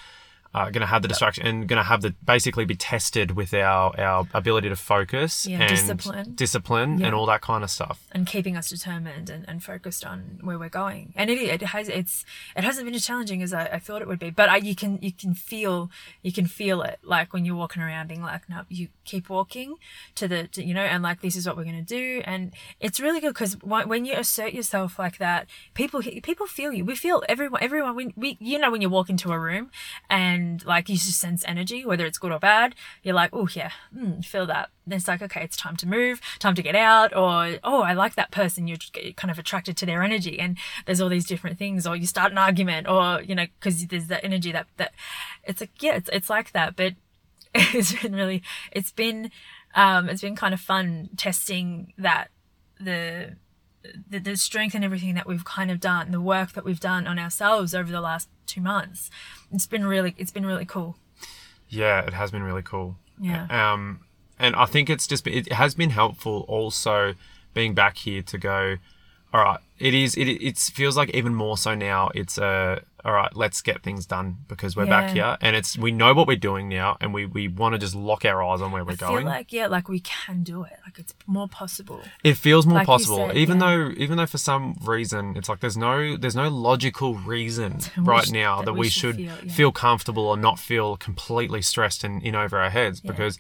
Speaker 1: Uh, going to have the distraction and going to have the basically be tested with our our ability to focus
Speaker 2: Yeah,
Speaker 1: and
Speaker 2: discipline.
Speaker 1: discipline
Speaker 2: Yeah.
Speaker 1: and all that kind of stuff.
Speaker 2: and keeping us determined and, and focused on where we're going. And it, it has it's it hasn't been as challenging as I, I thought it would be. But I, you can you can feel you can feel it like when you're walking around being like no you keep walking to the to, you know and like this is what we're gonna do and it's really good because when you assert yourself like that people people feel you we feel everyone everyone we, we you know when you walk into a room and like you just sense energy whether it's good or bad. You're like oh yeah mm, feel that. Then it's like okay it's time to move time to get out or oh i like that person. You're kind of attracted to their energy and there's all these different things or you start an argument or you know because there's that energy that that it's like yeah it's, it's like that but it's been really it's been um it's been kind of fun testing that the the, the strength and everything that we've kind of done the work that we've done on ourselves over the last two months it's been really it's been really cool
Speaker 1: Yeah, it has been really cool.
Speaker 2: Yeah.
Speaker 1: Um, and I think it's just it has been helpful also being back here to go. All right, it is. It it feels like even more so now. It's uh, all right. Let's get things done because we're back here and it's we know what we're doing now and we we want to just lock our eyes on where we're going.
Speaker 2: I feel
Speaker 1: going.
Speaker 2: like yeah like we can do it like it's more possible
Speaker 1: it feels more
Speaker 2: like
Speaker 1: possible,
Speaker 2: said,
Speaker 1: even
Speaker 2: yeah.
Speaker 1: though even though for some reason it's like there's no there's no logical reason right
Speaker 2: sh-
Speaker 1: now
Speaker 2: that
Speaker 1: that
Speaker 2: we should
Speaker 1: should
Speaker 2: feel, yeah.
Speaker 1: feel comfortable or not feel completely stressed and in over our heads
Speaker 2: Yeah.
Speaker 1: because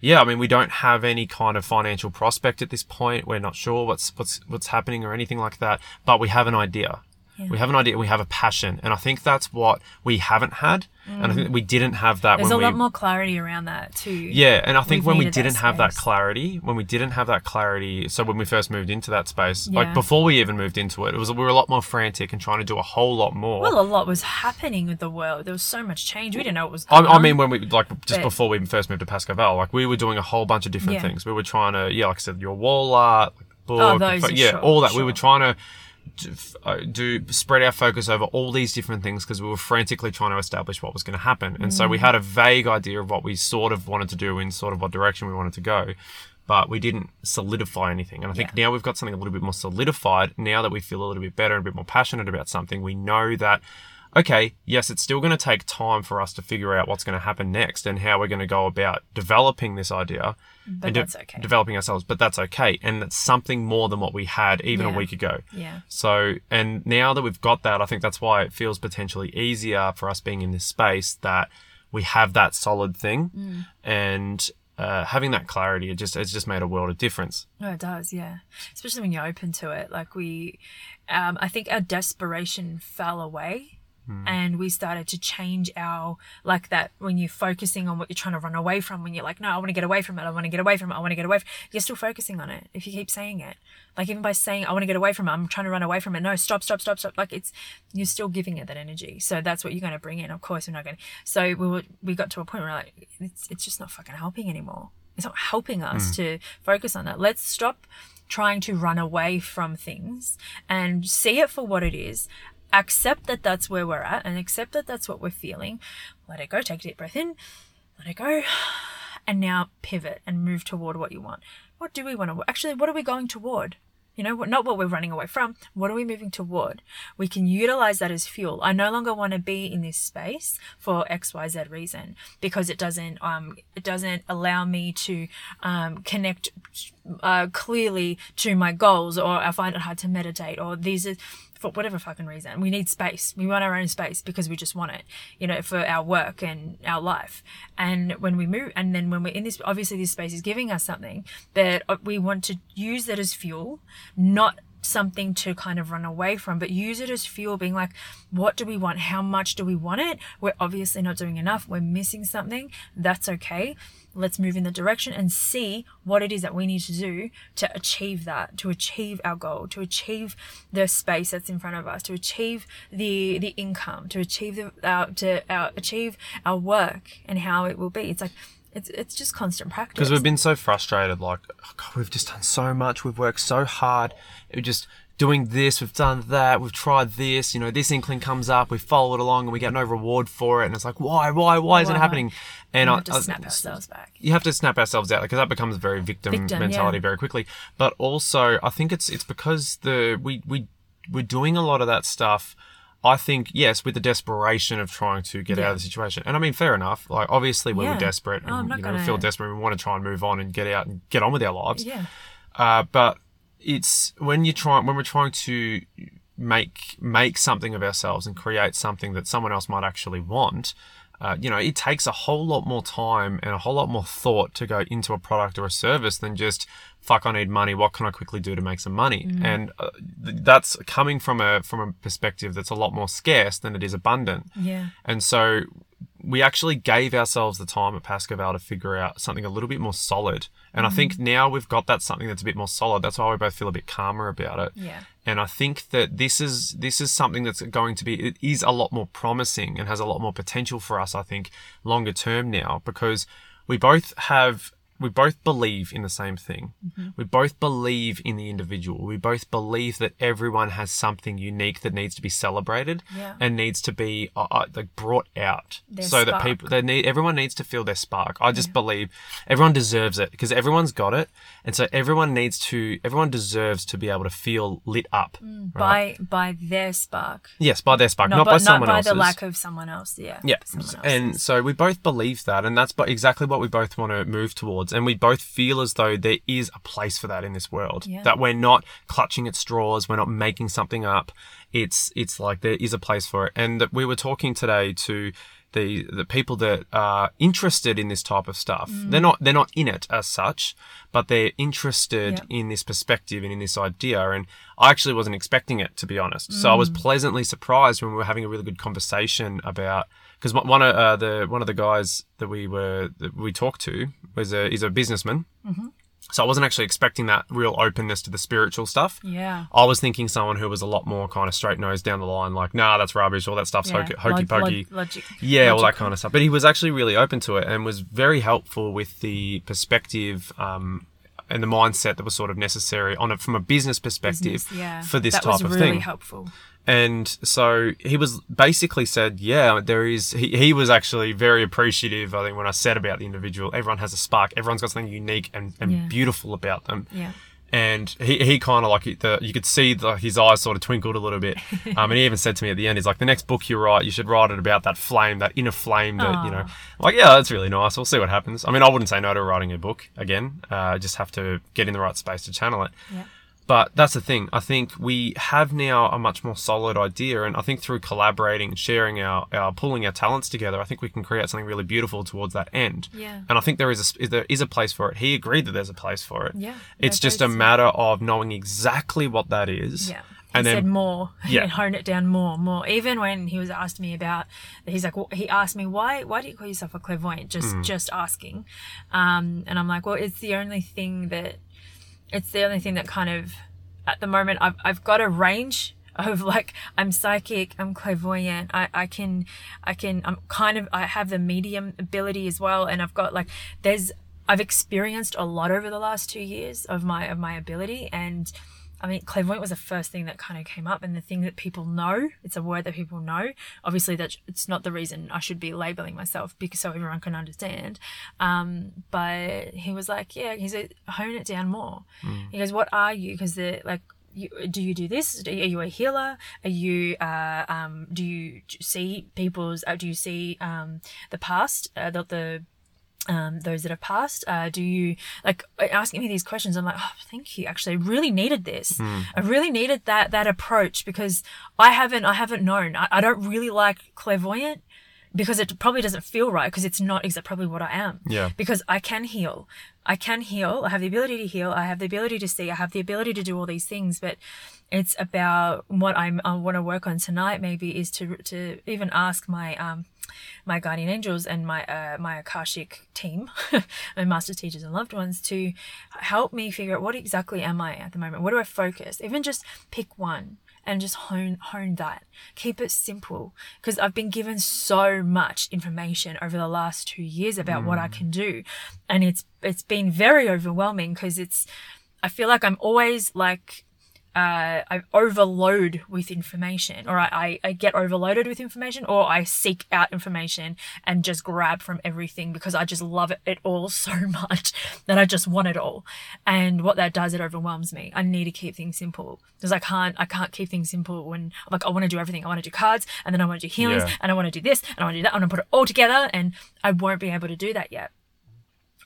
Speaker 1: yeah, I mean we don't have any kind of financial prospect at this point. We're not sure what's what's what's happening or anything like that, but we have an idea.
Speaker 2: Yeah.
Speaker 1: We have an idea. We have a passion, and I think that's what we haven't had, and I think we didn't have that
Speaker 2: Mm. there's a
Speaker 1: we
Speaker 2: lot more clarity around that too
Speaker 1: yeah, and I think
Speaker 2: We've
Speaker 1: when we didn't have that clarity, when we didn't have that clarity, so when we first moved into that space,
Speaker 2: Yeah.
Speaker 1: like before we even moved into it, it was we were a lot more frantic and trying to do a whole lot more.
Speaker 2: well a lot was happening with the world there was so much change we didn't know what was
Speaker 1: I, I mean, when we like just
Speaker 2: But-
Speaker 1: before we first moved to Pascoe Vale, like we were doing a whole bunch of different
Speaker 2: Yeah.
Speaker 1: things. We were trying to, yeah, like I said, your wall art, like book,
Speaker 2: Oh, those are
Speaker 1: yeah,
Speaker 2: sure,
Speaker 1: all that. We were trying to do, uh, do spread our focus over all these different things because we were frantically trying to establish what was going to happen, and
Speaker 2: Mm.
Speaker 1: so we had a vague idea of what we sort of wanted to do in sort of what direction we wanted to go. But we didn't solidify anything. And I think now we've got something a little bit more solidified. Now that we feel a little bit better and a bit more passionate about something, we know that okay, yes, it's still going to take time for us to figure out what's going to happen next and how we're going to go about developing this idea
Speaker 2: But
Speaker 1: and de-
Speaker 2: okay.
Speaker 1: developing ourselves. But that's okay. And it's something more than what we had even a week ago.
Speaker 2: yeah.
Speaker 1: So, and now that we've got that, I think that's why it feels potentially easier for us being in this space that we have that solid thing
Speaker 2: Mm.
Speaker 1: and uh, having that clarity. It just it's just made a world of difference.
Speaker 2: No, it does, yeah. Especially when you're open to it. Like we, um, I think our desperation fell away. Mm. And we started to change our like that when you're focusing on what you're trying to run away from. When you're like, no, I want to get away from it. I want to get away from it. I want to get away. From You're still focusing on it if you keep saying it. Like even by saying, I want to get away from it. I'm trying to run away from it. No, stop, stop, stop, stop. Like it's you're still giving it that energy. So that's what you're going to bring in. Of course, we're not going. to So we were, we got to a point where like, it's it's just not fucking helping anymore. It's not helping us mm. to focus on that. Let's stop trying to run away from things and see it for what it is. Accept that that's where we're at and accept that that's what we're feeling. Let it go. Take a deep breath in. Let it go. And now pivot and move toward what you want. What do we want to actually? What are we going toward? You know, not what we're running away from. What are we moving toward? We can utilize that as fuel. I no longer want to be in this space for X, Y, Z reason because it doesn't um it doesn't allow me to um connect uh, clearly to my goals, or I find it hard to meditate, or these are for whatever fucking reason. We need space. We want our own space because we just want it, you know, for our work and our life. And when we move, and then when we're in this, obviously this space is giving us something uh, we want to use that as fuel, not something to kind of run away from, but use it as fuel, being like, what do we want? How much do we want it? We're obviously not doing enough. We're missing something. That's okay. Let's move in the direction and see what it is that we need to do to achieve that, to achieve our goal, to achieve the space that's in front of us, to achieve the the income, to achieve the uh, to uh, achieve our work and how it will be. It's like it's it's just constant practice.
Speaker 1: Because we've been so frustrated, like, oh God, we've just done so much, we've worked so hard, we're just doing this, we've done that, we've tried this, you know, this inkling comes up, we follow it along and we get no reward for it, and it's like, why, why, why isn't it happening? And
Speaker 2: we
Speaker 1: I,
Speaker 2: have to
Speaker 1: I-
Speaker 2: snap ourselves back.
Speaker 1: you have to snap ourselves out because that becomes a very victim,
Speaker 2: Victim,
Speaker 1: mentality
Speaker 2: yeah.
Speaker 1: very quickly. But also, I think it's it's because the we we we're doing a lot of that stuff. I think yes, with the desperation of trying to get out of the situation, and I mean, fair enough. Like obviously, when
Speaker 2: Yeah.
Speaker 1: we're desperate
Speaker 2: Oh,
Speaker 1: and
Speaker 2: not
Speaker 1: you know we
Speaker 2: gonna-
Speaker 1: feel desperate, we want to try and move on and get out and get on with our lives.
Speaker 2: Yeah.
Speaker 1: Uh, but it's when you try when we're trying to make make something of ourselves and create something that someone else might actually want. Uh, you know, it takes a whole lot more time and a whole lot more thought to go into a product or a service than just fuck. I need money. What can I quickly do to make some money? And uh, th- that's coming from a from a perspective that's a lot more scarce than it is abundant.
Speaker 2: Yeah.
Speaker 1: And so we actually gave ourselves the time at Pascoe Vale to figure out something a little bit more solid. And I think mm-hmm. now we've got that something that's a bit more solid. That's why we both feel a bit calmer about it.
Speaker 2: Yeah.
Speaker 1: And I think that this is this is something that's going to be it is a lot more promising and has a lot more potential for us, I think, longer term now because we both have we both believe in the same thing.
Speaker 2: Mm-hmm.
Speaker 1: We both believe in the individual. We both believe that everyone has something unique that needs to be celebrated
Speaker 2: Yeah.
Speaker 1: and needs to be uh, uh, like brought out
Speaker 2: Their
Speaker 1: so that people they need everyone needs to feel their spark. I just believe everyone deserves it because everyone's got it, and so everyone needs to everyone deserves to be able to feel lit up. right?
Speaker 2: By by their spark.
Speaker 1: Yes, by their spark,
Speaker 2: Not,
Speaker 1: not,
Speaker 2: by,
Speaker 1: by
Speaker 2: not by
Speaker 1: else's.
Speaker 2: the lack of someone else. Yeah.
Speaker 1: Yeah,
Speaker 2: Someone
Speaker 1: and so we both believe that, and that's but exactly what we both want to move towards, and we both feel as though there is a place for that in this world.
Speaker 2: Yeah.
Speaker 1: That we're not clutching at straws, we're not making something up. It's it's like there is a place for it, and that we were talking today to the the people that are interested in this type of stuff.
Speaker 2: Mm.
Speaker 1: They're not they're not in it as such, but they're interested
Speaker 2: Yep.
Speaker 1: in this perspective and in this idea. And I actually wasn't expecting it to be honest. So I was
Speaker 2: Mm.
Speaker 1: pleasantly surprised when we were having a really good conversation about because one of uh, the one of the guys that we were that we talked to was a is a businessman.
Speaker 2: Mm-hmm.
Speaker 1: So I wasn't actually expecting that real openness to the spiritual stuff.
Speaker 2: yeah.
Speaker 1: I was thinking someone who was a lot more kind of straight nosed down the line, like, nah, that's rubbish, all that stuff's
Speaker 2: yeah.
Speaker 1: hokey, hokey
Speaker 2: Log- log-
Speaker 1: pokey.
Speaker 2: logic.
Speaker 1: Yeah, all that kind of stuff. But he was actually really open to it and was very helpful with the perspective um, and the mindset that was sort of necessary on it from a business perspective
Speaker 2: Business, yeah.
Speaker 1: for this type of thing.
Speaker 2: that
Speaker 1: type
Speaker 2: was
Speaker 1: of
Speaker 2: really
Speaker 1: thing.
Speaker 2: helpful.
Speaker 1: And so he was basically said, yeah, there is. He, he was actually very appreciative. I think when I said about the individual, everyone has a spark. Everyone's got something unique and, and
Speaker 2: Yeah.
Speaker 1: beautiful about them.
Speaker 2: Yeah.
Speaker 1: And he, he kind of like the you could see the, his eyes sort of twinkled a little bit, um, and he even said to me at the end, he's like, "The next book you write, you should write it about that flame, that inner flame that you know." I'm like, yeah, that's really nice. We'll see what happens. I mean, I wouldn't say no to writing a book again. Uh, just have to get in the right space to channel it.
Speaker 2: Yeah.
Speaker 1: But that's the thing. I think we have now a much more solid idea, and I think through collaborating, sharing our, our pulling our talents together, I think we can create something really beautiful towards that end.
Speaker 2: Yeah.
Speaker 1: And I think there is a there is a place for it. He agreed that there's a place for it.
Speaker 2: Yeah.
Speaker 1: It's just a matter of knowing exactly what that is.
Speaker 2: Yeah.
Speaker 1: And then
Speaker 2: said more
Speaker 1: Yeah.
Speaker 2: and hone it down more, more. Even when he was asked me about, he's like, well, he asked me why, why do you call yourself a clairvoyant? Just,
Speaker 1: Mm.
Speaker 2: just asking, um, and I'm like, well, it's the only thing that, it's the only thing that kind of, at the moment, I've, I've got a range of like, I'm psychic, I'm clairvoyant, I, I can, I can, I'm kind of, I have the medium ability as well, and I've got like, there's, I've experienced a lot over the last two years of my of my ability and I mean, clairvoyant was the first thing that kind of came up, and the thing that people know. It's a word that people know. Obviously, that it's not the reason I should be labeling myself because so everyone can understand. Um, but he was like, "Yeah," he said, "Hone it down more." He goes, "What are you?" Because they're like. You, do you do this? Are you a healer? Are you? Uh, um, do you see people's? Uh, do you see um, the past? Uh, the, the um, those that have passed? Uh, do you like asking me these questions? I'm like, oh, thank you. Actually, I really needed this. I really needed that that approach because I haven't I haven't known. I, I don't really like clairvoyant because it probably doesn't feel right because it's not exactly probably what I am.
Speaker 1: Yeah.
Speaker 2: Because I can heal. I can heal. I have the ability to heal. I have the ability to see. I have the ability to do all these things, but it's about what I'm, I want to work on tonight. Maybe is to to even ask my um my guardian angels and my uh, my akashic team, my master teachers and loved ones to help me figure out what exactly am I at the moment. What do I focus? Even just pick one and just hone hone that. Keep it simple because I've been given so much information over the last 2 years about what I mm. can do and it's it's been very overwhelming because it's I feel like I'm always like uh, I overload with information, or I, I, I get overloaded with information, or I seek out information and just grab from everything because I just love it, it all so much that I just want it all. And what that does, it overwhelms me. I need to keep things simple because I can't I can't keep things simple when I'm like I want to do everything. I want to do cards, and then I want to do healings,
Speaker 1: Yeah.
Speaker 2: and I want to do this, and I want to do that. I want to put it all together, and I won't be able to do that yet.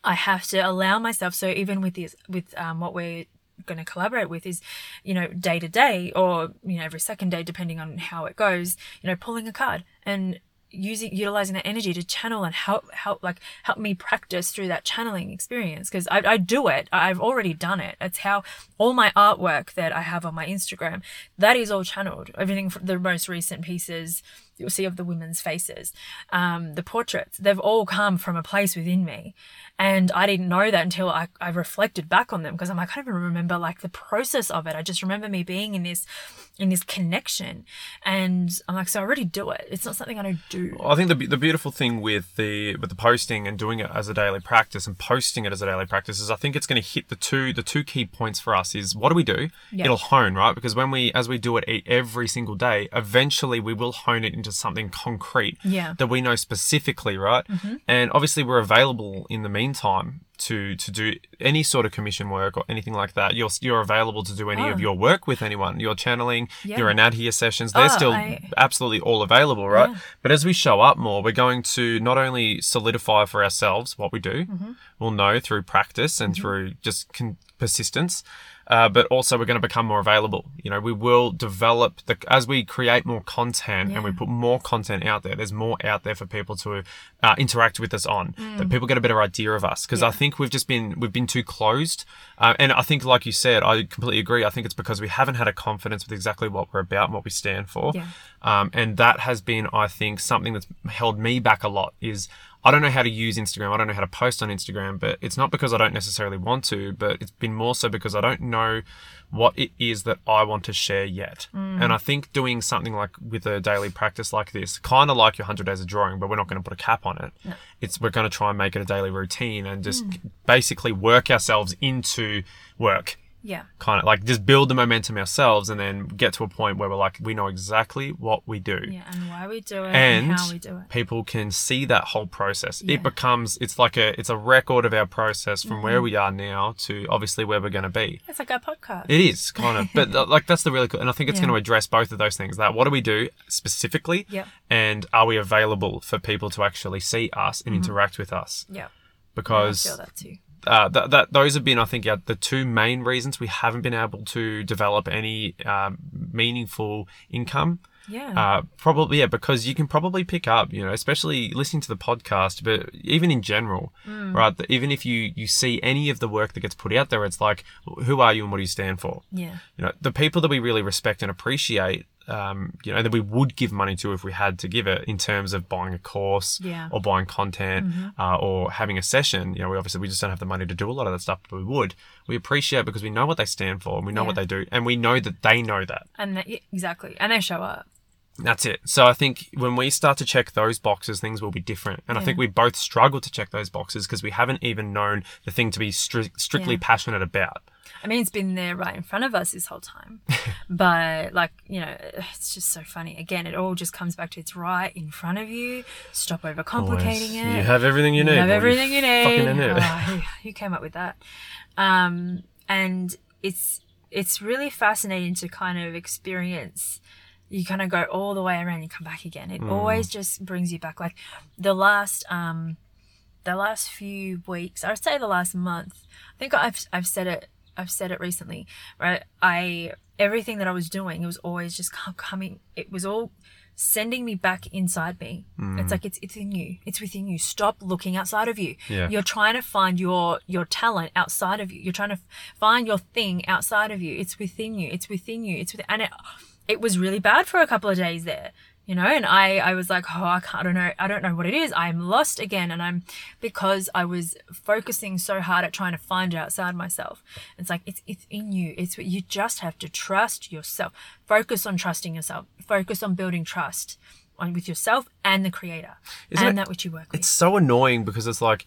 Speaker 2: I have to allow myself. So even with this, with um, what we're going to collaborate with is, you know, day to day or you know every second day, depending on how it goes. You know, pulling a card and using utilizing that energy to channel and help help like help me practice through that channeling experience. Because I, I do it. I've already done it. It's how all my artwork that i have on my instagram that is all channeled. Everything from the most recent pieces you'll see of the women's faces um, the portraits they've all come from a place within me and i didn't know that until i, I reflected back on them because i'm like i don't even remember like the process of it. I just remember me being in this in this connection and i'm like so i already do it it's not something i don't do
Speaker 1: I think the, the beautiful thing with the with the posting and doing it as a daily practice and posting it as a daily practice is I think it's going to hit the two the two key points for us is what do we do?
Speaker 2: Yeah.
Speaker 1: It'll hone right because when we as we do it every single day, eventually we will hone it into something concrete
Speaker 2: Yeah. Mm-hmm.
Speaker 1: that we know specifically, right? And obviously we're available in the meantime to to do any sort of commission work or anything like that. You're you're available to do any
Speaker 2: Oh.
Speaker 1: of your work with anyone. Your channeling,
Speaker 2: Yeah.
Speaker 1: your anadhia sessions, they're
Speaker 2: Oh,
Speaker 1: still
Speaker 2: I-
Speaker 1: absolutely all available, right?
Speaker 2: Yeah.
Speaker 1: But as we show up more, we're going to not only solidify for ourselves what we do,
Speaker 2: Mm-hmm.
Speaker 1: we'll know through practice and through just con- persistence, uh, but also we're going to become more available. You know, we will develop the as we create more content and we put more content out there. There's more out there for people to uh, interact with us on. That people get a better idea of us because I
Speaker 2: Mm.
Speaker 1: Think we've just been we've been too closed, uh, and I think like you said, I completely agree. I think it's because we haven't had a confidence with exactly what we're about and what we stand for.
Speaker 2: Yeah.
Speaker 1: Um, and that has been, I think, something that's held me back a lot is I don't know how to use Instagram. I don't know how to post on Instagram, but it's not because I don't necessarily want to, but it's been more so because I don't know what it is that I want to share yet. Mm. And I think doing something like with a daily practice like this, kind of like your 100 days of drawing, but we're not going to put a cap on it. It's we're going to try and make it a daily routine and just mm. basically work ourselves into work
Speaker 2: Yeah.
Speaker 1: kind of like just build the momentum ourselves and then get to a point where we're like we know exactly what we do
Speaker 2: Yeah. And why we do it
Speaker 1: and,
Speaker 2: and, how we do it.
Speaker 1: people can see that whole process
Speaker 2: Yeah.
Speaker 1: it becomes it's like a it's a record of our process from
Speaker 2: Mm-hmm.
Speaker 1: where we are now to obviously where we're going to be
Speaker 2: It's like our podcast.
Speaker 1: it is kind of but like that's the really cool and i think it's
Speaker 2: Yeah.
Speaker 1: going to address both of those things that what do we do specifically
Speaker 2: Yep.
Speaker 1: and are we available for people to actually see us and interact with us
Speaker 2: yeah.
Speaker 1: because
Speaker 2: Mm-hmm. I feel that too.
Speaker 1: Uh, that, that those have been, I think, the two main reasons we haven't been able to develop any um, meaningful income.
Speaker 2: Yeah.
Speaker 1: Uh, probably, yeah, because you can probably pick up, you know, especially listening to the podcast, but even in general,
Speaker 2: Mm.
Speaker 1: right? Even if you you see any of the work that gets put out there, it's like, who are you and what do you stand for?
Speaker 2: yeah.
Speaker 1: You know, the people that we really respect and appreciate, um, you know, that we would give money to if we had to give it in terms of buying a course
Speaker 2: Yeah.
Speaker 1: or buying content uh, or having a session. You know, we obviously we just don't have the money to do a lot of that stuff, but we would. We appreciate because we know what they stand for and we know what they do and we know that they know that.
Speaker 2: And that, exactly. And they show up.
Speaker 1: That's it. So I think when we start to check those boxes, things will be different. And I think
Speaker 2: Yeah.
Speaker 1: we both struggle to check those boxes because we haven't even known the thing to be stri- strictly
Speaker 2: Yeah.
Speaker 1: passionate about.
Speaker 2: I mean, it's been there right in front of us this whole time. but, like, you know, it's just so funny. Again, it all just comes back to it's right in front of you. Stop overcomplicating it.
Speaker 1: You have everything you need.
Speaker 2: You have everything you
Speaker 1: fucking
Speaker 2: need.
Speaker 1: in it.
Speaker 2: Oh, who, who came up with that? Um, and it's it's really fascinating to kind of experience. You kind of go all the way around, you come back again. It always just brings you back. Like the last um, the last few weeks, I would say the last month. I think I've I've said it. I've said it recently. Right, I everything that I was doing, it was always just coming. It was all sending me back inside me. It's like it's it's in you. It's within you. Stop looking outside of you.
Speaker 1: Yeah.
Speaker 2: You're trying to find your your talent outside of you. You're trying to find your thing outside of you. It's within you. It's within you. It's with, and it it was really bad for a couple of days there. You know, and I, I was like, oh, I, can't, I don't know, I don't know what it is. I'm lost again, and I'm because I was focusing so hard at trying to find it outside myself. It's like it's it's in you. It's what you just have to trust yourself. Focus on trusting yourself. Focus on building trust on with yourself and the creator
Speaker 1: Isn't
Speaker 2: and
Speaker 1: it-
Speaker 2: that which you work with.
Speaker 1: It's so annoying because it's like,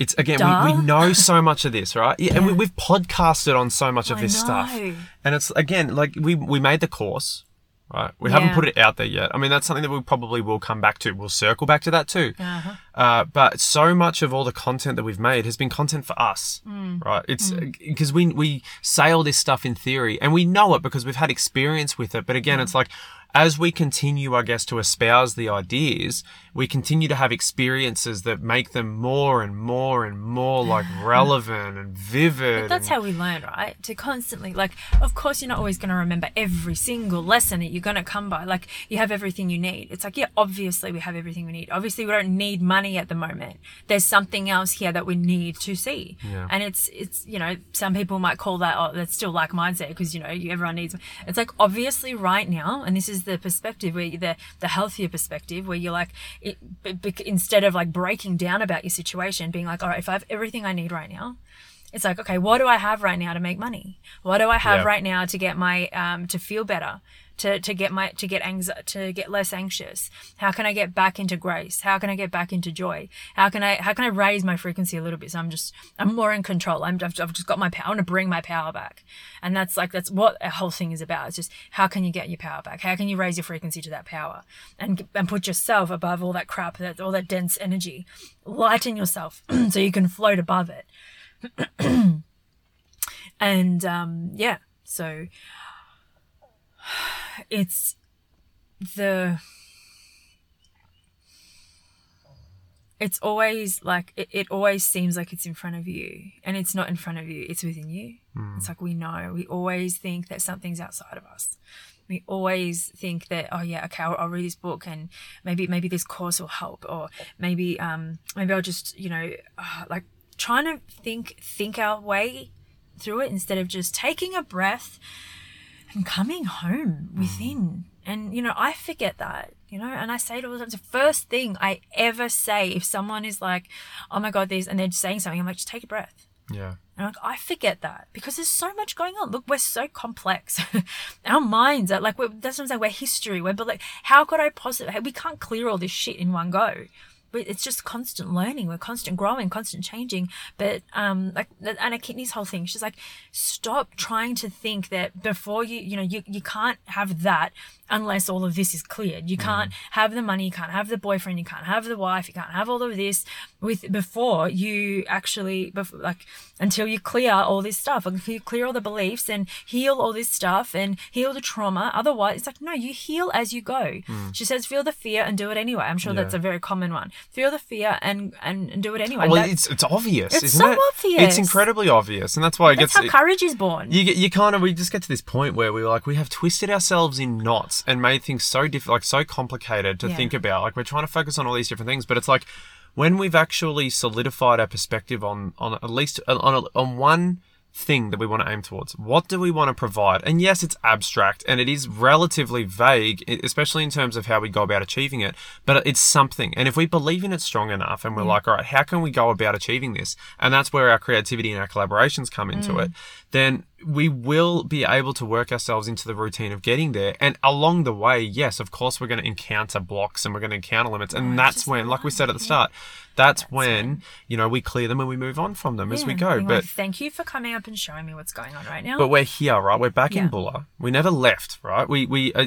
Speaker 1: it's again, we, we know so much of this, right? Yeah, and we, we've podcasted on so much of
Speaker 2: I
Speaker 1: this stuff.
Speaker 2: know.
Speaker 1: And it's again, like we, we made the course, right? We haven't put it out there yet. I mean, that's something that we probably will come back to. We'll circle back to that too.
Speaker 2: Uh-huh.
Speaker 1: Uh, but so much of all the content that we've made has been content for us,
Speaker 2: Mm.
Speaker 1: right? It's because we we say all this stuff in theory and we know it because we've had experience with it. But again, it's like as we continue, I guess, to espouse the ideas, we continue to have experiences that make them more and more and more like relevant and vivid.
Speaker 2: But That's
Speaker 1: and-
Speaker 2: how we learn, right? To constantly, like, of course, you're not always going to remember every single lesson that you're going to come by. Like, you have everything you need. It's like, yeah, obviously we have everything we need. Obviously, we don't need money at the moment. There's something else here that we need to see.
Speaker 1: Yeah.
Speaker 2: And it's, it's, you know, some people might call that, oh, that's still like mindset because, you know, you, everyone needs, it's like, obviously right now, and this is the perspective where the, the healthier perspective where you're like, it, b- instead of like breaking down about your situation, being like, all right, if I have everything I need right now, it's like okay what do i have right now to make money what do i have
Speaker 1: Yeah.
Speaker 2: right now to get my um to feel better to to get my to get anxi- to get less anxious. How can i get back into grace? How can i get back into joy? How can i how can i raise my frequency a little bit so i'm just i'm more in control. I'm i've, I've just got my power i want to bring my power back. And that's like that's what a whole thing is about. It's just how can you get your power back? How can you raise your frequency to that power? And and put yourself above all that crap that all that dense energy. Lighten yourself so you can float above it. And um yeah. So it's the it's always like it, it always seems like it's in front of you and it's not in front of you it's within you. It's like we know. We always think that something's outside of us. We always think that oh yeah okay I'll, I'll read this book and maybe maybe this course will help or maybe um maybe i'll just you know uh, like trying to think think our way through it instead of just taking a breath and coming home within. Mm. And you know, I forget that, you know, and I say it all the time. It's the first thing I ever say if someone is like, "Oh my god, this," and they're saying something, I'm like, "Just take a breath."
Speaker 1: yeah.
Speaker 2: And I'm like, I forget that because there's so much going on. Look, we're so complex. Our minds are like, we're, that's what I'm saying. We're history. We're but like, how could I possibly? We can't clear all this shit in one go. It's just constant learning. We're constant growing, constant changing. But um, like Anna Kidney's whole thing, she's like, stop trying to think that before you, you know, you you can't have that unless all of this is cleared. You can't have the money, you can't have the boyfriend, you can't have the wife, you can't have all of this with before you actually, bef- like until you clear all this stuff, until you clear all the beliefs and heal all this stuff and heal the trauma. Otherwise, it's like no, you heal as you go. She says, feel the fear and do it anyway. I'm sure that's a very common one. Feel the fear and and, and do it anyway.
Speaker 1: well,
Speaker 2: That-
Speaker 1: it's it's obvious,
Speaker 2: It's so
Speaker 1: it?
Speaker 2: obvious.
Speaker 1: It's incredibly obvious, and that's why it
Speaker 2: that's
Speaker 1: gets.
Speaker 2: how courage is born.
Speaker 1: you get you kind of we just get to this point where we're like we have twisted ourselves in knots and made things so diff like so complicated to
Speaker 2: Yeah.
Speaker 1: think about like we're trying to focus on all these different things but it's like when we've actually solidified our perspective on on at least on on, on one thing that we want to aim towards. What do we want to provide? And yes it's abstract and it is relatively vague especially in terms of how we go about achieving it but it's something. And if we believe in it strong enough and we're mm. like all right how can we go about achieving this? And that's where our creativity and our collaborations come into mm. it then we will be able to work ourselves into the routine of getting there. And along the way, yes, of course, we're going to encounter blocks and we're going to encounter limits. And that's when, like we said at the start, that's, when, you know, we clear them and we move on from them as we go.
Speaker 2: being
Speaker 1: But
Speaker 2: thank you for coming up and showing me what's going on right now.
Speaker 1: but we're here, right? We're back
Speaker 2: Yeah.
Speaker 1: in Bulla. We never left, right? We, we, uh,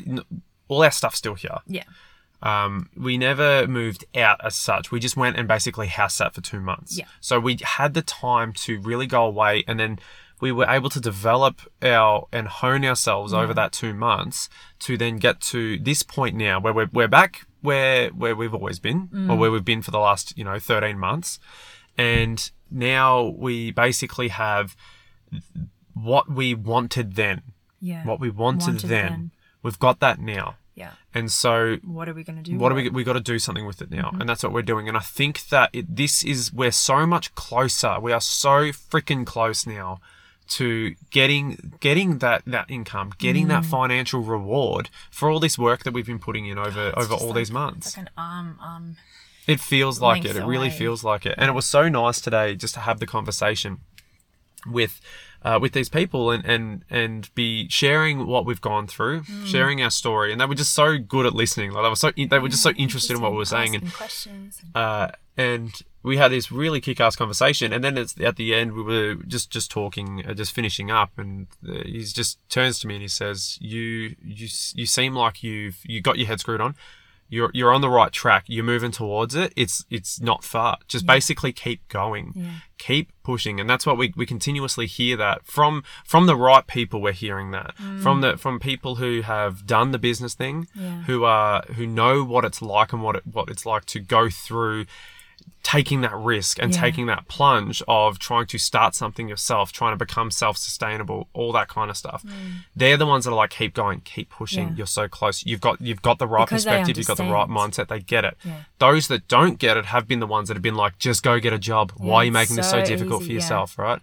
Speaker 1: all our stuff's still here.
Speaker 2: yeah.
Speaker 1: Um, we never moved out as such. We just went and basically house sat for two months.
Speaker 2: Yeah.
Speaker 1: So we had the time to really go away and then we were able to develop our and hone ourselves over that two months to then get to this point now where we're, we're back where where we've always been or where we've been for the last, you know, 13 months. And now we basically have what we wanted then.
Speaker 2: Yeah.
Speaker 1: What we wanted,
Speaker 2: Wanted
Speaker 1: then.
Speaker 2: then.
Speaker 1: We've got that now.
Speaker 2: Yeah.
Speaker 1: And so
Speaker 2: What are we going to do?
Speaker 1: what
Speaker 2: with
Speaker 1: we we got to do something with it now
Speaker 2: Mm-hmm.
Speaker 1: and that's what we're doing and i think that it, this is we're so much closer we are so freaking close now to getting getting that that income getting that financial reward for all this work that we've been putting in over
Speaker 2: Mm. It's
Speaker 1: over all
Speaker 2: like-
Speaker 1: these months
Speaker 2: like an arm, um,
Speaker 1: it feels like it it really feels like it and it was so nice today just to have the conversation with uh, with these people and, and and be sharing what we've gone through,
Speaker 2: Mm.
Speaker 1: sharing our story, and they were just so good at listening. Like they were so they were just so interested in what we were saying, and
Speaker 2: questions.
Speaker 1: uh, and we had this really kick-ass conversation and then it's at the end we were just just talking uh, just finishing up and uh, he just turns to me and he says you you you seem like you've you got your head screwed on. You're you're on the right track. You're moving towards it. It's it's not far. Just basically keep going.
Speaker 2: Yeah.
Speaker 1: keep pushing. And that's what we, we continuously hear that from from the right people we're hearing that. From the from people who have done the business thing
Speaker 2: Yeah.
Speaker 1: who are who know what it's like and what it what it's like to go through taking that risk and
Speaker 2: Yeah.
Speaker 1: taking that plunge of trying to start something yourself, trying to become self-sustainable, all that kind of stuff. They're the ones that are like, keep going, keep pushing.
Speaker 2: Mm. Yeah.
Speaker 1: You're so close. You've got you've got the right
Speaker 2: Because
Speaker 1: perspective. You've got the right mindset. They get it.
Speaker 2: Yeah.
Speaker 1: Those that don't get it have been the ones that have been like, just go get a job. Why are you making this so
Speaker 2: so
Speaker 1: difficult
Speaker 2: easy,
Speaker 1: for yourself, right?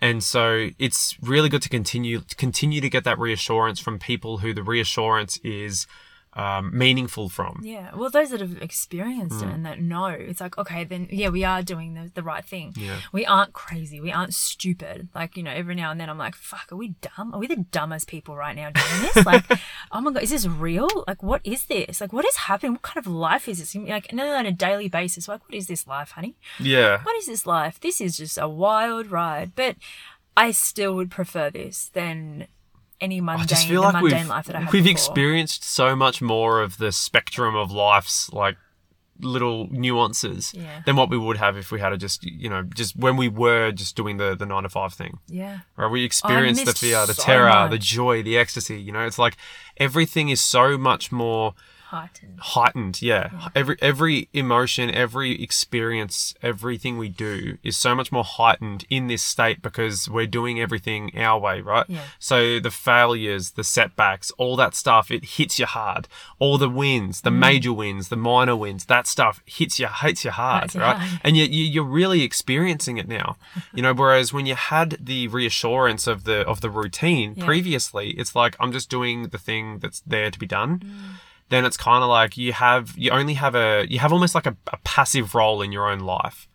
Speaker 1: And so it's really good to continue continue to get that reassurance from people who the reassurance is um, meaningful from.
Speaker 2: Yeah, well, those that have experienced
Speaker 1: Mm.
Speaker 2: it and that know, it's like, okay, then yeah, we are doing the, the right thing.
Speaker 1: Yeah.
Speaker 2: We aren't crazy. We aren't stupid. Like, you know, every now and then I'm like, fuck, are we dumb? Are we the dumbest people right now doing this? like, oh my God, is this real? Like, what is this? Like, what is happening? What kind of life is this? Like, and then on a daily basis, like, what is this life, honey?
Speaker 1: Yeah.
Speaker 2: What is this life? This is just a wild ride. But I still would prefer this than any mundane,
Speaker 1: I just feel like
Speaker 2: mundane
Speaker 1: we've,
Speaker 2: life that I had
Speaker 1: we've
Speaker 2: before.
Speaker 1: experienced so much more of the spectrum of life's like little nuances
Speaker 2: Yeah.
Speaker 1: than what we would have if we had to just you know just when we were just doing the the nine to five thing
Speaker 2: Yeah.
Speaker 1: right we oh, experienced the fear the
Speaker 2: so
Speaker 1: terror the joy the ecstasy you know it's like everything is so much more
Speaker 2: Heightened.
Speaker 1: heightened yeah every every emotion every experience everything we do is so much more heightened in this state because we're doing everything our way right
Speaker 2: Yeah.
Speaker 1: so the failures the setbacks all that stuff it hits you hard all the wins
Speaker 2: Mm.
Speaker 1: the major wins the minor wins that stuff hits you hits you hard
Speaker 2: you
Speaker 1: right
Speaker 2: hard.
Speaker 1: and yet you, you're really experiencing it now you know whereas when you had the reassurance of the of the routine
Speaker 2: Yeah.
Speaker 1: previously it's like i'm just doing the thing that's there to be done
Speaker 2: Mm.
Speaker 1: Then it's kind of like you have you only have a you have almost like a, a passive role in your own life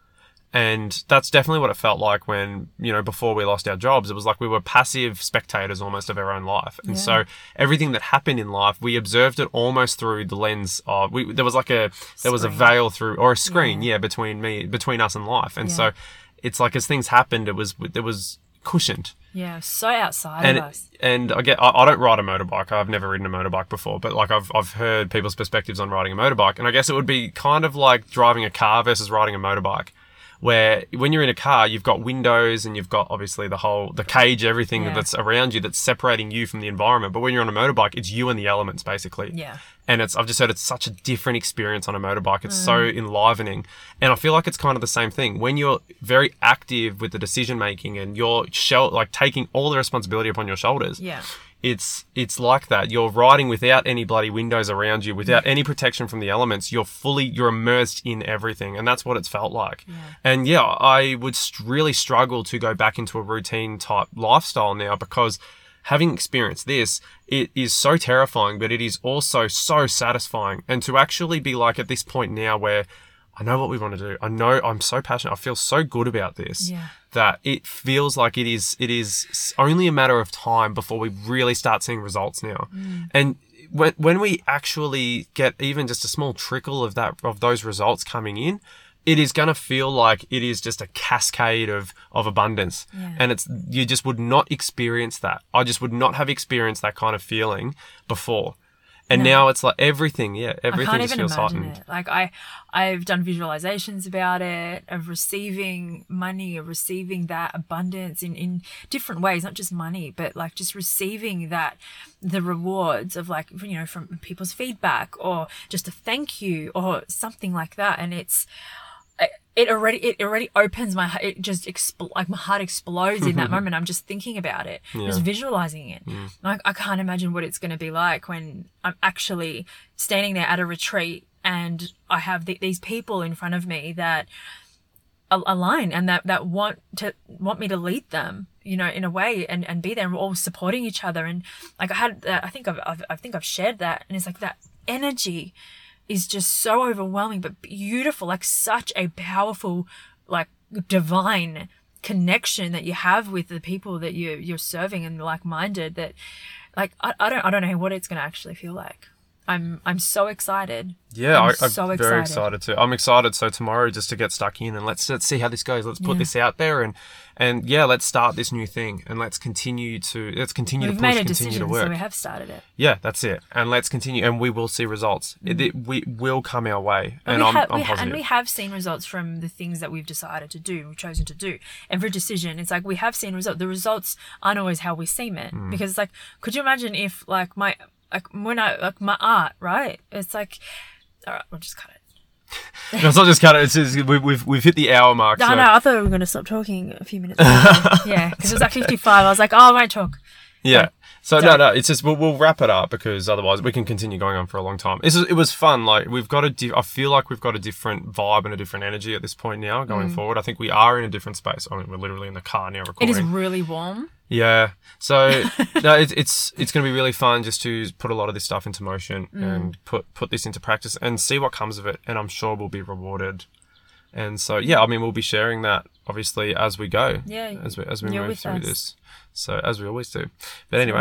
Speaker 1: And that's definitely what it felt like when, you know, before we lost our jobs. It was like we were passive spectators almost of our own life. And
Speaker 2: Yeah.
Speaker 1: so everything that happened in life, we observed it almost through the lens of, we, there was like a, there was a veil through, or a screen, yeah, between me, between us and life. And
Speaker 2: Yeah.
Speaker 1: so it's like as things happened, it was, it was cushioned.
Speaker 2: Yeah, so outside
Speaker 1: And
Speaker 2: of us.
Speaker 1: and I get I, I don't ride a motorbike. I've never ridden a motorbike before, but like I've I've heard people's perspectives on riding a motorbike, and I guess it would be kind of like driving a car versus riding a motorbike. Where when you're in a car, you've got windows and you've got obviously the whole the cage, everything
Speaker 2: Yeah.
Speaker 1: that's around you that's separating you from the environment. But when you're on a motorbike, it's you and the elements basically
Speaker 2: Yeah.
Speaker 1: and it's I've just heard it's such a different experience on a motorbike. It's so mm. enlivening, and I feel like it's kind of the same thing when you're very active with the decision making and you're shell like taking all the responsibility upon your shoulders.
Speaker 2: Yeah.
Speaker 1: It's it's like that. You're riding without any bloody windows around you, without any protection from the elements. You're fully you're immersed in everything, and that's what it's felt like. And yeah, I would really struggle to go back into a routine type lifestyle now because having experienced this, it is so terrifying, but it is also so satisfying. And to actually be like at this point now where I know what we want to do. I know I'm so passionate. I feel so good about this
Speaker 2: Yeah.
Speaker 1: That it feels like it is it is only a matter of time before we really start seeing results now. Mm. And when when we actually get even just a small trickle of that of those results coming in, it is going to feel like it is just a cascade of of abundance.
Speaker 2: Yeah.
Speaker 1: And it's you just would not experience that. I just would not have experienced that kind of feeling before. And
Speaker 2: No.
Speaker 1: now it's like everything, yeah, everything just feels heightened.
Speaker 2: it. Like I, I've done visualizations about it of receiving money, of receiving that abundance in in different ways, not just money, but like just receiving that the rewards of like you know from people's feedback or just a thank you or something like that, and it's. It already it already opens my heart. It just expl- like my heart explodes in that moment. I'm just thinking about it, just visualizing it. Mm. Like I can't imagine what it's going to be like when I'm actually standing there at a retreat and I have th- these people in front of me that a- align and that that want to want me to lead them you know in a way and and be there and we're all supporting each other and like i had that i think I've, I've i think i've shared that and it's like that energy is just so overwhelming but beautiful like such a powerful like divine connection that you have with the people that you you're serving and like-minded that like i, I don't i don't know what it's going to actually feel like i'm i'm so excited
Speaker 1: Yeah,
Speaker 2: I'm
Speaker 1: I, I'm
Speaker 2: so
Speaker 1: very
Speaker 2: excited.
Speaker 1: excited too. I'm excited. So tomorrow, just to get stuck in and let's let's see how this goes. Let's put
Speaker 2: Yeah.
Speaker 1: this out there and and yeah, let's start this new thing and let's continue to let's continue
Speaker 2: we've
Speaker 1: to push,
Speaker 2: made a
Speaker 1: continue to work.
Speaker 2: so we have started it
Speaker 1: yeah, that's it. And let's continue, and we will see results. It, it- we will come our way, and, I'm,
Speaker 2: have,
Speaker 1: I'm
Speaker 2: ha-
Speaker 1: positive.
Speaker 2: and we have seen results from the things that we've decided to do, we've chosen to do. Every decision, it's like we have seen results. The results aren't always how we seem it
Speaker 1: Mm.
Speaker 2: because it's like, could you imagine if like my like when I like my art, right? It's like, all right, we'll just cut it.
Speaker 1: No, it's not just cut it. It's just, we've, we've we've hit the hour mark.
Speaker 2: No,
Speaker 1: so
Speaker 2: no, I thought we were going to stop talking a few minutes. ago. yeah, because it was like fifty-five. I was like, oh, I won't talk.
Speaker 1: Yeah. So,
Speaker 2: So-
Speaker 1: no, no, it's just we'll, we'll wrap it up because otherwise we can continue going on for a long time. Is, it was fun. Like we've got a, di- I feel like we've got a different vibe and a different energy at this point now going forward. I think we are in a different space. I mean, we're literally in the car now
Speaker 2: Mm.
Speaker 1: Recording.
Speaker 2: It is really warm.
Speaker 1: Yeah. So no, it's it's it's going to be really fun just to put a lot of this stuff into motion
Speaker 2: Mm.
Speaker 1: and put put this into practice and see what comes of it. And I'm sure we'll be rewarded. And so yeah, I mean, we'll be sharing that obviously as we go.
Speaker 2: Yeah,
Speaker 1: As we as we move through
Speaker 2: us.
Speaker 1: this. So as we always do. But anyway,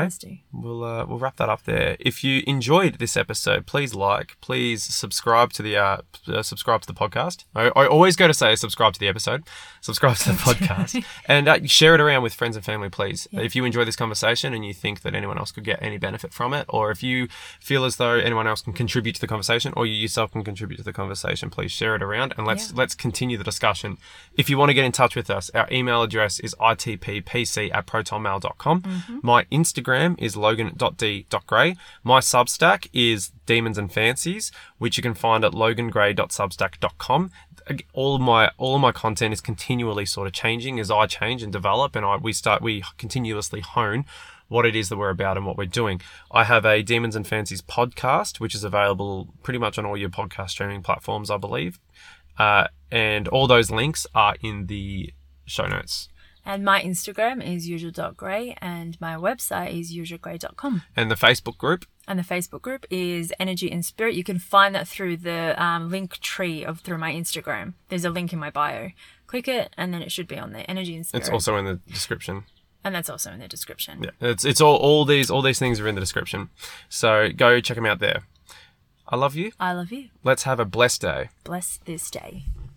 Speaker 1: we'll uh, we'll wrap that up there. If you enjoyed this episode, please like, please subscribe to the uh, uh, subscribe to the podcast. I, I always go to say subscribe to the episode, subscribe to the podcast, and uh, share it around with friends and family, please. If you enjoy this conversation and you think that anyone else could get any benefit from it, or if you feel as though anyone else can contribute to the conversation, or you yourself can contribute to the conversation, please share it around and let's
Speaker 2: Yeah.
Speaker 1: let's continue the discussion. If you want to get in touch with us, our email address is itppc at protonmail.com. My Instagram is logan.d.gray. My Substack is Demons and Fancies, which you can find at logangray.substack.com. All of my all of my content is continually sort of changing as I change and develop, and I we start we continuously hone what it is that we're about and what we're doing. I have a Demons and Fancies podcast, which is available pretty much on all your podcast streaming platforms, I believe. Uh, and all those links are in the show notes.
Speaker 2: And my Instagram is yuzha.gray and my website is yuzhagray.com.
Speaker 1: And the Facebook group?
Speaker 2: And the Facebook group is Energy and Spirit. You can find that through the um, link tree of through my Instagram. There's a link in my bio. Click it, and then it should be on there. Energy and Spirit.
Speaker 1: It's also in the description.
Speaker 2: and that's also in the description.
Speaker 1: Yeah, it's it's all all these all these things are in the description. So go check them out there. I love you.
Speaker 2: I love you.
Speaker 1: Let's have a blessed day.
Speaker 2: Bless this day.